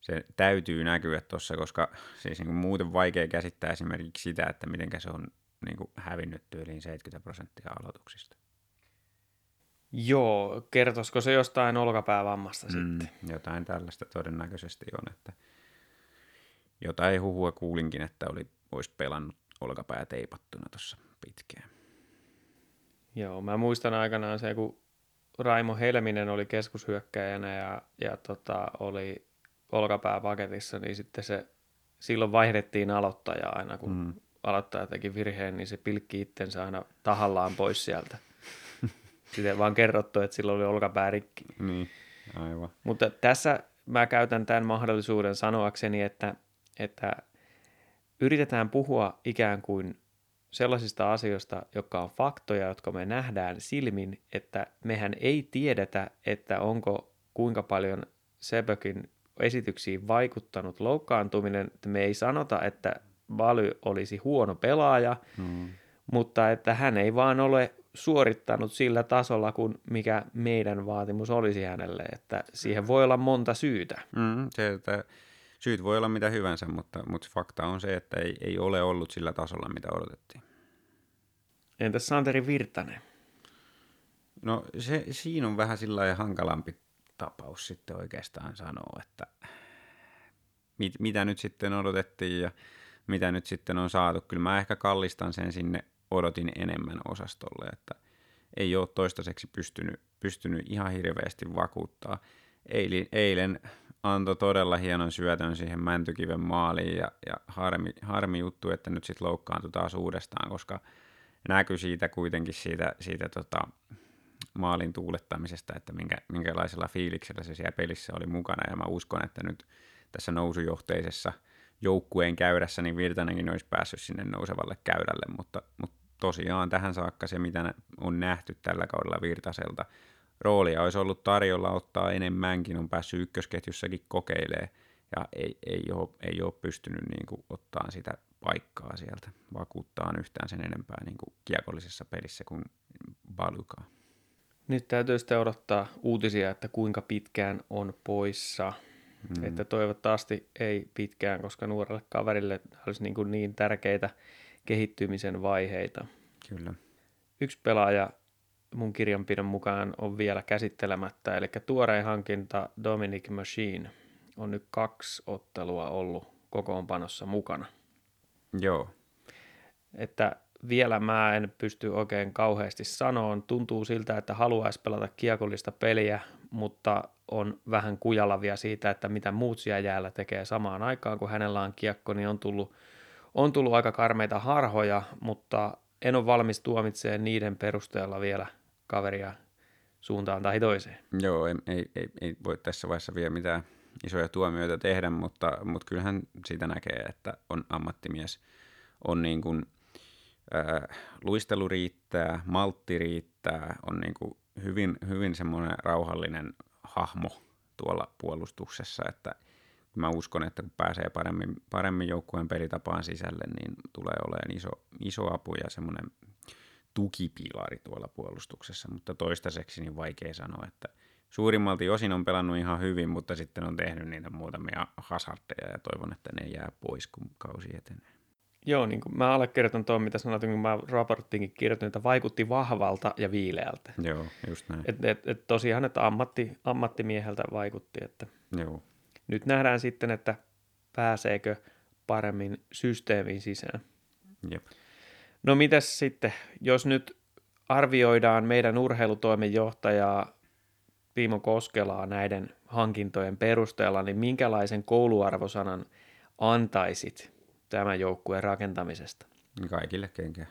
se täytyy näkyä tuossa, koska siis niin kuin muuten vaikea käsittää esimerkiksi sitä, että miten se on niin kuin hävinnyt tyyliin 70 prosenttia aloituksista. Joo, kertoisiko se jostain olkapäävammasta mm, sitten? Jotain tällaista todennäköisesti on, että jotain huhua kuulinkin, että oli olisi pelannut olkapää teipattuna tuossa pitkään. Joo, mä muistan aikanaan se, kun Raimo Helminen oli keskushyökkäjänä ja, ja tota, oli olkapää paketissa, niin sitten se silloin vaihdettiin aloittajaa aina, kun mm. aloittaja teki virheen, niin se pilkki itsensä aina tahallaan pois sieltä. Sitten vaan kerrottu, että silloin oli olkapää rikki. Niin, aivan. Mutta tässä mä käytän tämän mahdollisuuden sanoakseni, että, että yritetään puhua ikään kuin sellaisista asioista, jotka on faktoja, jotka me nähdään silmin, että mehän ei tiedetä, että onko kuinka paljon Sebökin esityksiin vaikuttanut loukkaantuminen. Me ei sanota, että Valy olisi huono pelaaja, hmm. mutta että hän ei vaan ole suorittanut sillä tasolla, kuin mikä meidän vaatimus olisi hänelle, että siihen voi olla monta syytä. Mm, se, että syyt voi olla mitä hyvänsä, mutta, mutta fakta on se, että ei, ei ole ollut sillä tasolla, mitä odotettiin. Entäs Santeri Virtanen? No se, siinä on vähän sillä hankalampi tapaus sitten oikeastaan sanoa, että mit, mitä nyt sitten odotettiin ja mitä nyt sitten on saatu. Kyllä mä ehkä kallistan sen sinne odotin enemmän osastolle, että ei ole toistaiseksi pystynyt, pystynyt ihan hirveästi vakuuttaa. Eilen, eilen antoi todella hienon syötön siihen Mäntykiven maaliin ja, ja harmi, harmi juttu, että nyt sitten loukkaantui taas uudestaan, koska näkyi siitä kuitenkin siitä, siitä tota, maalin tuulettamisesta, että minkä, minkälaisella fiiliksellä se siellä pelissä oli mukana. Ja mä uskon, että nyt tässä nousujohteisessa joukkueen käyrässä, niin Virtanenkin olisi päässyt sinne nousevalle käydälle, mutta, mutta tosiaan tähän saakka se, mitä on nähty tällä kaudella Virtaselta, roolia olisi ollut tarjolla ottaa enemmänkin, on päässyt ykkösketjussakin kokeilemaan ja ei, ei, ole, ei ole pystynyt niin kuin, ottaa sitä paikkaa sieltä vakuuttaa yhtään sen enempää niin kuin kiekollisessa pelissä kuin Balukaa. Nyt täytyy sitten odottaa uutisia, että kuinka pitkään on poissa. Mm. Että toivottavasti ei pitkään, koska nuorelle kaverille olisi niin, kuin niin tärkeitä kehittymisen vaiheita. Kyllä. Yksi pelaaja mun kirjanpidon mukaan on vielä käsittelemättä, eli tuorein hankinta Dominic Machine on nyt kaksi ottelua ollut kokoonpanossa mukana. Joo. Että vielä mä en pysty oikein kauheasti sanoon. Tuntuu siltä, että haluaisi pelata kiekollista peliä, mutta on vähän kujalavia siitä, että mitä muut siellä jäällä tekee samaan aikaan, kun hänellä on kiekko, niin on tullut, on tullut aika karmeita harhoja, mutta en ole valmis tuomitsemaan niiden perusteella vielä kaveria suuntaan tai toiseen. Joo, ei, ei, ei, ei voi tässä vaiheessa vielä mitään isoja tuomioita tehdä, mutta, mutta kyllähän siitä näkee, että on ammattimies. On niin kuin, äh, luistelu riittää, maltti riittää, on niin kuin hyvin, hyvin semmoinen rauhallinen hahmo tuolla puolustuksessa, että mä uskon, että kun pääsee paremmin, paremmin joukkueen pelitapaan sisälle, niin tulee olemaan iso, iso apu ja semmoinen tukipilari tuolla puolustuksessa, mutta toistaiseksi niin vaikea sanoa, että suurimmalti osin on pelannut ihan hyvin, mutta sitten on tehnyt niitä muutamia hasardeja ja toivon, että ne jää pois, kun kausi etenee. Joo, niin kuin mä allekirjoitan tuon, mitä sanoit, kun mä raporttiinkin kirjoitin, että vaikutti vahvalta ja viileältä. Joo, just näin. Et, et, et tosiaan, että ammatti, ammattimieheltä vaikutti. Että Joo. Nyt nähdään sitten, että pääseekö paremmin systeemiin sisään. Jep. No mitäs sitten, jos nyt arvioidaan meidän urheilutoimenjohtajaa Timo Koskelaa näiden hankintojen perusteella, niin minkälaisen kouluarvosanan antaisit tämän joukkueen rakentamisesta? Kaikille kenkään.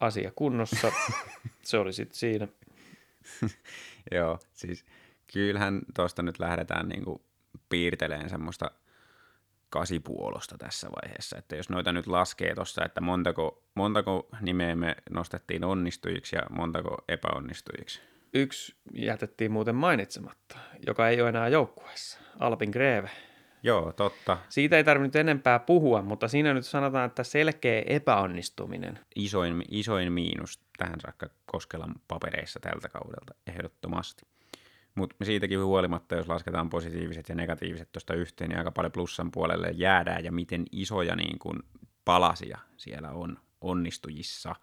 Asia kunnossa, se oli sitten siinä. Joo, siis kyllähän tuosta nyt lähdetään niinku piirteleen semmoista kasipuolosta tässä vaiheessa. Että jos noita nyt laskee tuossa, että montako, montako nimeä me nostettiin onnistujiksi ja montako epäonnistujiksi. Yksi jätettiin muuten mainitsematta, joka ei ole enää joukkueessa. Alpin Greve. Joo, totta. Siitä ei tarvitse enempää puhua, mutta siinä nyt sanotaan, että selkeä epäonnistuminen. Isoin, isoin miinus tähän saakka Koskelan papereissa tältä kaudelta, ehdottomasti. Mutta siitäkin huolimatta, jos lasketaan positiiviset ja negatiiviset tuosta yhteen, niin aika paljon plussan puolelle jäädään ja miten isoja niin kun, palasia siellä on onnistujissa,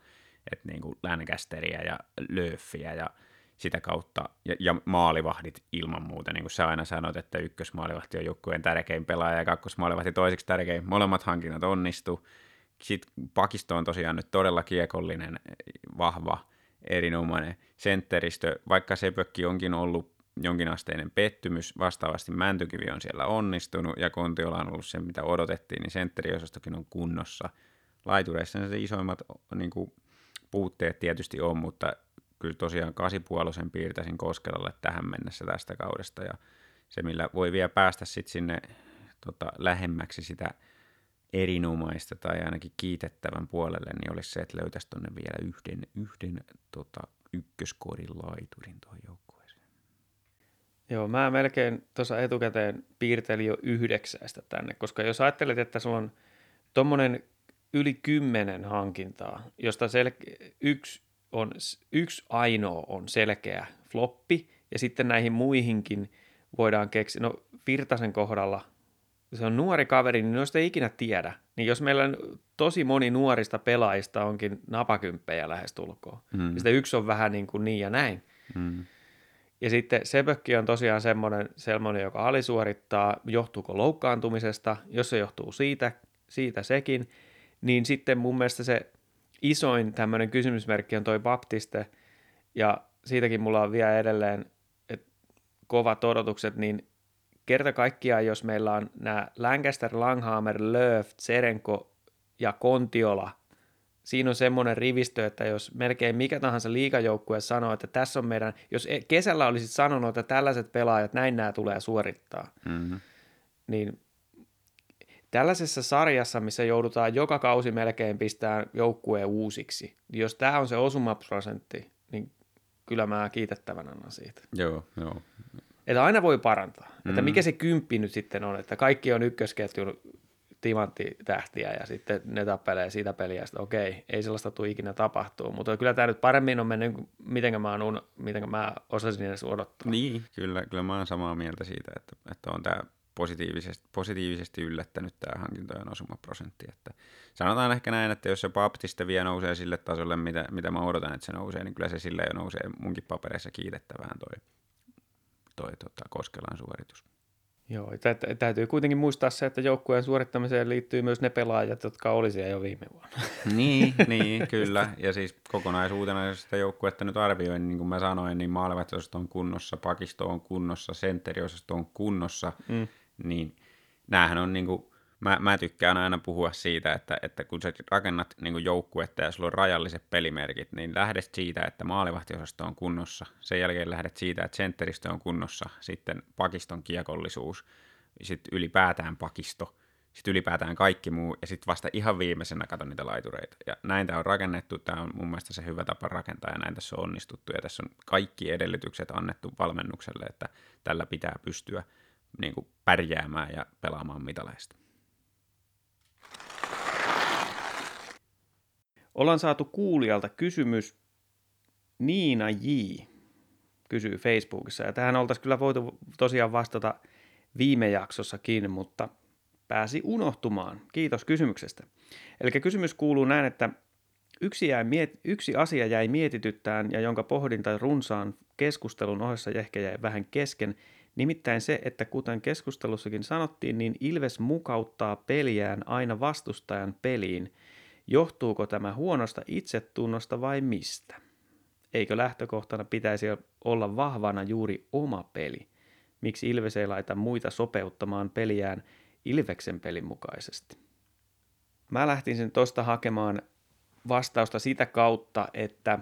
että niin kuin Lancasteria ja Löffiä ja sitä kautta, ja, ja maalivahdit ilman muuta, niin kuin sä aina sanot, että ykkösmaalivahti on joukkueen tärkein pelaaja ja kakkosmaalivahti toiseksi tärkein, molemmat hankinnat onnistu. Sitten pakisto on tosiaan nyt todella kiekollinen, vahva, erinomainen sentteristö, vaikka Sepökki onkin ollut jonkinasteinen pettymys. Vastaavasti Mäntykivi on siellä onnistunut ja Kontiola on ollut se, mitä odotettiin, niin sentteriosastokin on kunnossa. Laitureissa se isoimmat niin kuin, puutteet tietysti on, mutta kyllä tosiaan kasipuolosen piirtäisin Koskelalle tähän mennessä tästä kaudesta ja se, millä voi vielä päästä sitten sinne tota, lähemmäksi sitä erinomaista tai ainakin kiitettävän puolelle, niin olisi se, että löytäisi tuonne vielä yhden, yhden tota, ykköskorin laiturin tuohon joukkoon. Joo, mä melkein tuossa etukäteen piirtelin jo yhdeksäistä tänne, koska jos ajattelet, että sulla on tuommoinen yli kymmenen hankintaa, josta sel- yksi, on, yksi ainoa on selkeä floppi, ja sitten näihin muihinkin voidaan keksiä, no Virtasen kohdalla, se on nuori kaveri, niin noista ei ikinä tiedä. Niin jos meillä on tosi moni nuorista pelaajista onkin napakymppejä lähestulkoon, mm. ja sitten yksi on vähän niin kuin niin ja näin, mm Ja sitten Sepökki on tosiaan semmoinen, semmoinen, joka alisuorittaa, johtuuko loukkaantumisesta, jos se johtuu siitä, siitä sekin, niin sitten mun mielestä se isoin tämmöinen kysymysmerkki on toi Baptiste, ja siitäkin mulla on vielä edelleen et, kovat odotukset, niin kerta kaikkiaan, jos meillä on nämä Lancaster, Langhammer, Lööf, Serenko ja Kontiola, siinä on semmoinen rivistö, että jos melkein mikä tahansa liikajoukkue sanoo, että tässä on meidän, jos e- kesällä olisit sanonut, että tällaiset pelaajat, näin nämä tulee suorittaa, mm-hmm. niin tällaisessa sarjassa, missä joudutaan joka kausi melkein pistämään joukkueen uusiksi, niin jos tämä on se osumaprosentti, niin kyllä mä kiitettävän annan siitä. Joo, joo. Että aina voi parantaa. Mm. Että mikä se kymppi nyt sitten on, että kaikki on ykkösketjun timanttitähtiä ja sitten ne tappelee siitä peliä, että okei, ei sellaista tule ikinä tapahtuu, mutta kyllä tämä nyt paremmin on mennyt, miten mä, on, miten mä osasin edes odottaa. Niin, kyllä, kyllä mä oon samaa mieltä siitä, että, että on tämä positiivisesti, positiivisesti yllättänyt tämä hankintojen osumaprosentti. Että sanotaan ehkä näin, että jos se Baptiste vielä nousee sille tasolle, mitä, mitä mä odotan, että se nousee, niin kyllä se sillä jo nousee munkin papereissa kiitettävään toi, toi tota, Koskelan suoritus. Joo, tä- täytyy kuitenkin muistaa se, että joukkueen suorittamiseen liittyy myös ne pelaajat, jotka oli siellä jo viime vuonna. Niin, niin, kyllä. Ja siis kokonaisuutena, jos sitä joukkuetta nyt arvioin, niin kuin mä sanoin, niin maalivahtosasto on kunnossa, pakisto on kunnossa, sentteriosasto on kunnossa, mm. niin näähän on niin kuin, mä, mä tykkään aina puhua siitä, että, että kun sä rakennat niin joukkuetta ja sulla on rajalliset pelimerkit, niin lähdet siitä, että maalivahtiosasto on kunnossa, sen jälkeen lähdet siitä, että sentteristö on kunnossa, sitten pakiston kiekollisuus, sitten ylipäätään pakisto, sitten ylipäätään kaikki muu, ja sitten vasta ihan viimeisenä katon niitä laitureita. Ja näin tämä on rakennettu, tämä on mun mielestä se hyvä tapa rakentaa, ja näin tässä on onnistuttu, ja tässä on kaikki edellytykset annettu valmennukselle, että tällä pitää pystyä niin kuin pärjäämään ja pelaamaan mitaleista. Ollaan saatu kuulijalta kysymys. Niina J. kysyy Facebookissa. Ja tähän oltaisiin kyllä voitu tosiaan vastata viime jaksossakin, mutta pääsi unohtumaan. Kiitos kysymyksestä. Eli kysymys kuuluu näin, että yksi, jäi yksi asia jäi mietityttään ja jonka pohdinta runsaan keskustelun ohessa ehkä jäi vähän kesken, nimittäin se, että kuten keskustelussakin sanottiin, niin Ilves mukauttaa peliään aina vastustajan peliin – Johtuuko tämä huonosta itsetunnosta vai mistä? Eikö lähtökohtana pitäisi olla vahvana juuri oma peli? Miksi Ilves ei laita muita sopeuttamaan peliään Ilveksen pelin mukaisesti? Mä lähtin sen tuosta hakemaan vastausta sitä kautta, että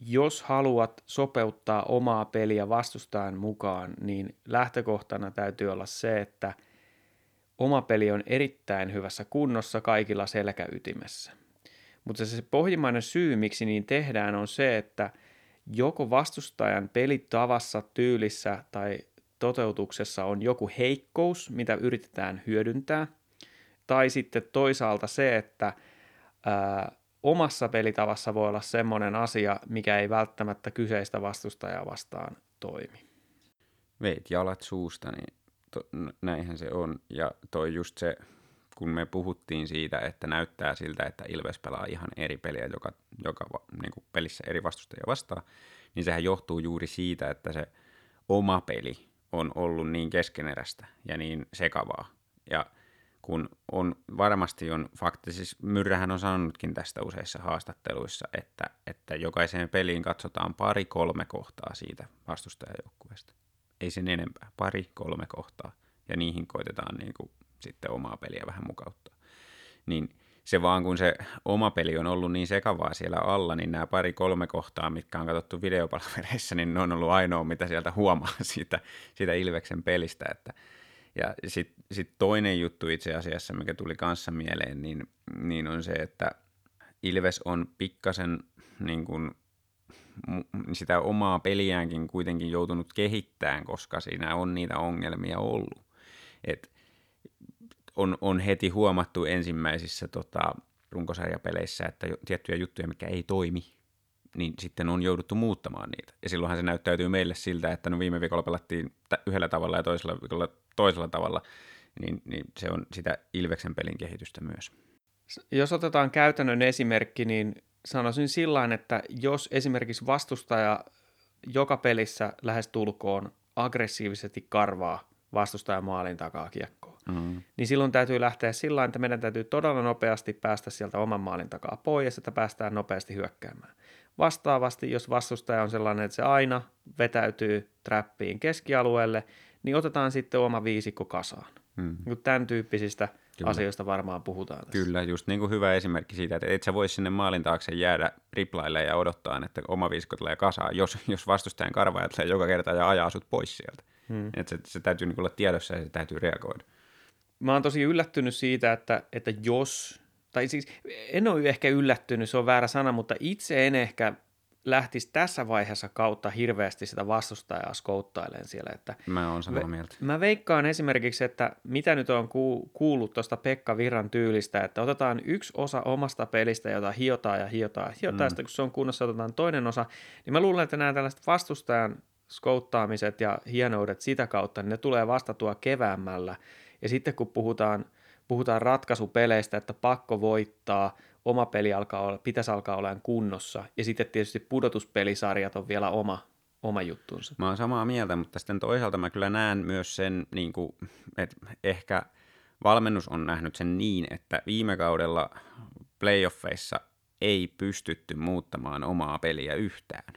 jos haluat sopeuttaa omaa peliä vastustajan mukaan, niin lähtökohtana täytyy olla se, että – oma peli on erittäin hyvässä kunnossa kaikilla selkäytimessä. Mutta se pohjimmainen syy, miksi niin tehdään, on se, että joko vastustajan pelitavassa, tyylissä tai toteutuksessa on joku heikkous, mitä yritetään hyödyntää, tai sitten toisaalta se, että ää, omassa pelitavassa voi olla semmoinen asia, mikä ei välttämättä kyseistä vastustajaa vastaan toimi. Veit jalat suusta, niin to, näinhän se on. Ja toi just se, kun me puhuttiin siitä, että näyttää siltä, että Ilves pelaa ihan eri peliä joka, joka niin kuin pelissä eri vastustajia vastaan, niin sehän johtuu juuri siitä, että se oma peli on ollut niin keskeneräistä ja niin sekavaa. Ja kun on varmasti on fakti, siis Myrrähän on sanonutkin tästä useissa haastatteluissa, että, että jokaiseen peliin katsotaan pari-kolme kohtaa siitä vastustajajoukkueesta ei sen enempää, pari, kolme kohtaa, ja niihin koitetaan niin kuin sitten omaa peliä vähän mukauttaa. Niin se vaan kun se oma peli on ollut niin sekavaa siellä alla, niin nämä pari-kolme kohtaa, mitkä on katsottu videopalveluissa, niin ne on ollut ainoa, mitä sieltä huomaa siitä, siitä Ilveksen pelistä. Että, ja sitten sit toinen juttu itse asiassa, mikä tuli kanssa mieleen, niin, niin on se, että Ilves on pikkasen niin kuin sitä omaa peliäänkin kuitenkin joutunut kehittämään, koska siinä on niitä ongelmia ollut. Et on, on heti huomattu ensimmäisissä tota, runkosarjapeleissä, että tiettyjä juttuja, mikä ei toimi, niin sitten on jouduttu muuttamaan niitä. Ja silloinhan se näyttäytyy meille siltä, että no viime viikolla pelattiin yhdellä tavalla ja toisella viikolla toisella tavalla, niin, niin se on sitä Ilveksen pelin kehitystä myös. Jos otetaan käytännön esimerkki, niin sanoisin sillä että jos esimerkiksi vastustaja joka pelissä lähes tulkoon aggressiivisesti karvaa vastustajan maalin takaa kiekkoa. Mm. Niin silloin täytyy lähteä sillä että meidän täytyy todella nopeasti päästä sieltä oman maalin takaa pois, että päästään nopeasti hyökkäämään. Vastaavasti, jos vastustaja on sellainen, että se aina vetäytyy trappiin keskialueelle, niin otetaan sitten oma viisikko kasaan. Mm. Tämän tyyppisistä Kyllä. Asioista varmaan puhutaan tässä. Kyllä, just niin kuin hyvä esimerkki siitä, että et sä voi sinne maalin taakse jäädä riplaille ja odottaa, että oma viisikko tulee kasaan, jos, jos vastustajan karvaaja tulee joka kerta ja ajaa sut pois sieltä. Hmm. Että se, se täytyy niin olla tiedossa ja se täytyy reagoida. Mä oon tosi yllättynyt siitä, että, että jos, tai siis en ole ehkä yllättynyt, se on väärä sana, mutta itse en ehkä lähtisi tässä vaiheessa kautta hirveästi sitä vastustajaa skouttailemaan siellä. Että Mä oon samaa mieltä. Mä veikkaan esimerkiksi, että mitä nyt on ku- kuullut tuosta Pekka Virran tyylistä, että otetaan yksi osa omasta pelistä, jota hiotaan ja hiotaan. Hiotaan mm. sitä, kun se on kunnossa, otetaan toinen osa. Niin mä luulen, että nämä tällaiset vastustajan skouttaamiset ja hienoudet sitä kautta, niin ne tulee vastatua keväämällä. Ja sitten kun puhutaan, puhutaan ratkaisupeleistä, että pakko voittaa, oma peli alkaa olla, pitäisi alkaa olemaan kunnossa. Ja sitten tietysti pudotuspelisarjat on vielä oma, oma juttunsa. Mä oon samaa mieltä, mutta sitten toisaalta mä kyllä näen myös sen, niin kuin, että ehkä valmennus on nähnyt sen niin, että viime kaudella playoffeissa ei pystytty muuttamaan omaa peliä yhtään.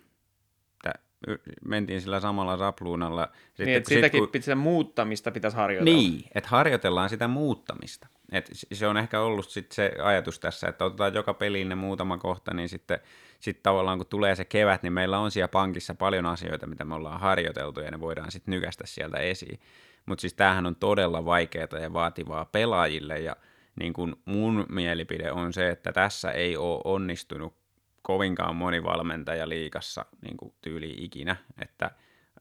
Mentiin sillä samalla sapluunalla. Sitten, Niin, että sitäkin kun- muuttamista pitäisi harjoitella. Niin, että harjoitellaan sitä muuttamista. Et se on ehkä ollut sit se ajatus tässä, että otetaan joka peliin ne muutama kohta, niin sitten sit tavallaan kun tulee se kevät, niin meillä on siellä pankissa paljon asioita, mitä me ollaan harjoiteltu, ja ne voidaan sitten nykästä sieltä esiin. Mutta siis tämähän on todella vaikeaa ja vaativaa pelaajille, ja niin kun mun mielipide on se, että tässä ei ole onnistunut kovinkaan moni valmentaja liikassa niin tyyli ikinä, että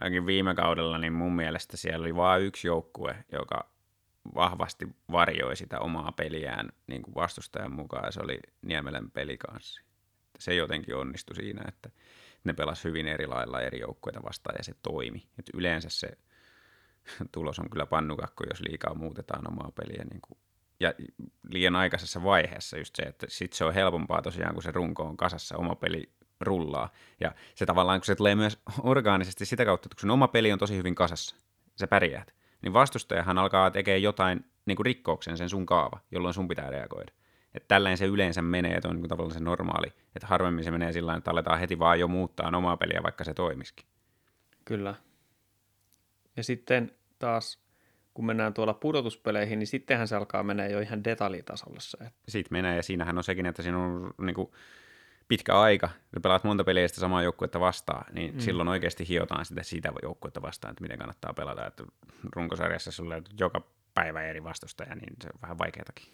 ainakin viime kaudella niin mun mielestä siellä oli vain yksi joukkue, joka vahvasti varjoi sitä omaa peliään niin kuin vastustajan mukaan, ja se oli Niemelän pelikanssi. Se jotenkin onnistui siinä, että ne pelasi hyvin eri lailla eri joukkueita vastaan, ja se toimi. Et yleensä se tulos on kyllä pannukakko, jos liikaa muutetaan omaa peliä niin kuin ja liian aikaisessa vaiheessa just se, että sit se on helpompaa tosiaan, kun se runko on kasassa, oma peli rullaa. Ja se tavallaan, kun se tulee myös orgaanisesti sitä kautta, että kun sun oma peli on tosi hyvin kasassa, sä pärjäät, niin vastustajahan alkaa tekemään jotain niin kuin rikkouksen sen sun kaava, jolloin sun pitää reagoida. Että tälleen se yleensä menee, että on niin kuin tavallaan se normaali. Että harvemmin se menee sillä tavalla, että aletaan heti vaan jo muuttaa omaa peliä, vaikka se toimisikin. Kyllä. Ja sitten taas, kun mennään tuolla pudotuspeleihin, niin sittenhän se alkaa mennä jo ihan detaljitasolle se. että- Siitä menee, ja siinähän on sekin, että siinä on niin kuin pitkä aika, ja pelaat monta peliä sitä samaa joukkuetta vastaan, niin mm. silloin oikeasti hiotaan sitä siitä joukkuetta vastaan, että miten kannattaa pelata. Että runkosarjassa sulle on joka päivä eri vastustaja, niin se on vähän vaikeatakin.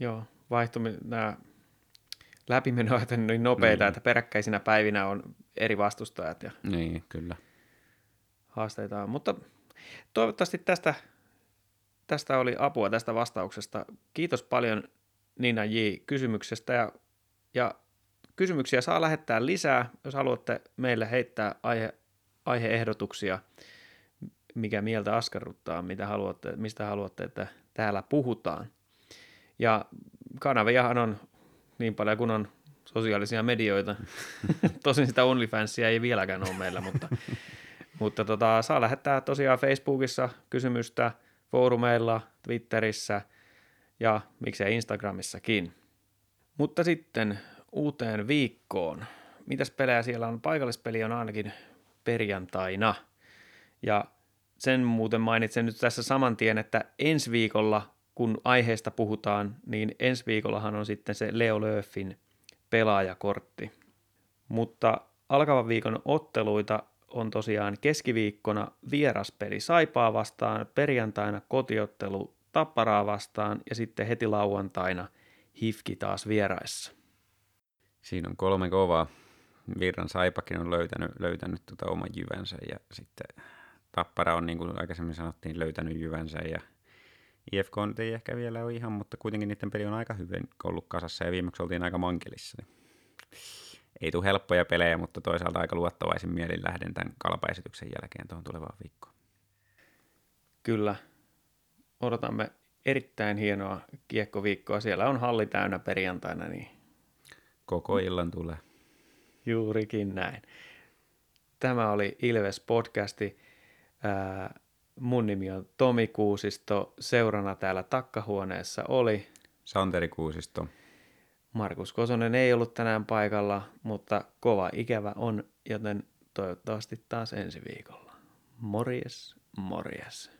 Joo, vaihtumi, nämä läpimenoajat on niin nopeita, Niin. että peräkkäisinä päivinä on eri vastustajat ja Niin, kyllä. haasteita on. Mutta toivottavasti tästä, tästä oli apua tästä vastauksesta. Kiitos paljon Nina J. kysymyksestä ja, ja kysymyksiä saa lähettää lisää, jos haluatte meille heittää aihe, aiheehdotuksia, mikä mieltä askarruttaa, mitä haluatte, mistä haluatte, että täällä puhutaan. Ja kanaviahan on niin paljon kuin on sosiaalisia medioita. Tosin sitä OnlyFansia ei vieläkään ole meillä, mutta, mutta tota, saa lähettää tosiaan Facebookissa kysymystä, foorumeilla, Twitterissä ja miksei Instagramissakin. Mutta sitten uuteen viikkoon. Mitäs pelejä siellä on? Paikallispeli on ainakin perjantaina. Ja sen muuten mainitsen nyt tässä saman tien, että ensi viikolla, kun aiheesta puhutaan, niin ensi viikollahan on sitten se Leo Lööfin pelaajakortti. Mutta alkavan viikon otteluita on tosiaan keskiviikkona vieraspeli Saipaa vastaan, perjantaina kotiottelu Tapparaa vastaan ja sitten heti lauantaina Hifki taas vieraissa. Siinä on kolme kovaa. Virran Saipakin on löytänyt, löytänyt tota oman jyvänsä ja sitten Tappara on, niin kuin aikaisemmin sanottiin, löytänyt jyvänsä ja IFK nyt ei ehkä vielä ole ihan, mutta kuitenkin niiden peli on aika hyvin ollut kasassa ja viimeksi oltiin aika mankelissa. Niin ei tule helppoja pelejä, mutta toisaalta aika luottavaisin mielin lähden tämän kalpaesityksen jälkeen tuohon tulevaan viikkoon. Kyllä, odotamme erittäin hienoa kiekkoviikkoa. Siellä on halli täynnä perjantaina, niin Koko illan tulee. juurikin näin. Tämä oli Ilves podcasti. Mun nimi on Tomi Kuusisto. Seurana täällä takkahuoneessa oli Santeri Kuusisto. Markus Kosonen ei ollut tänään paikalla, mutta kova ikävä on, joten toivottavasti taas ensi viikolla. Morjes, morjes.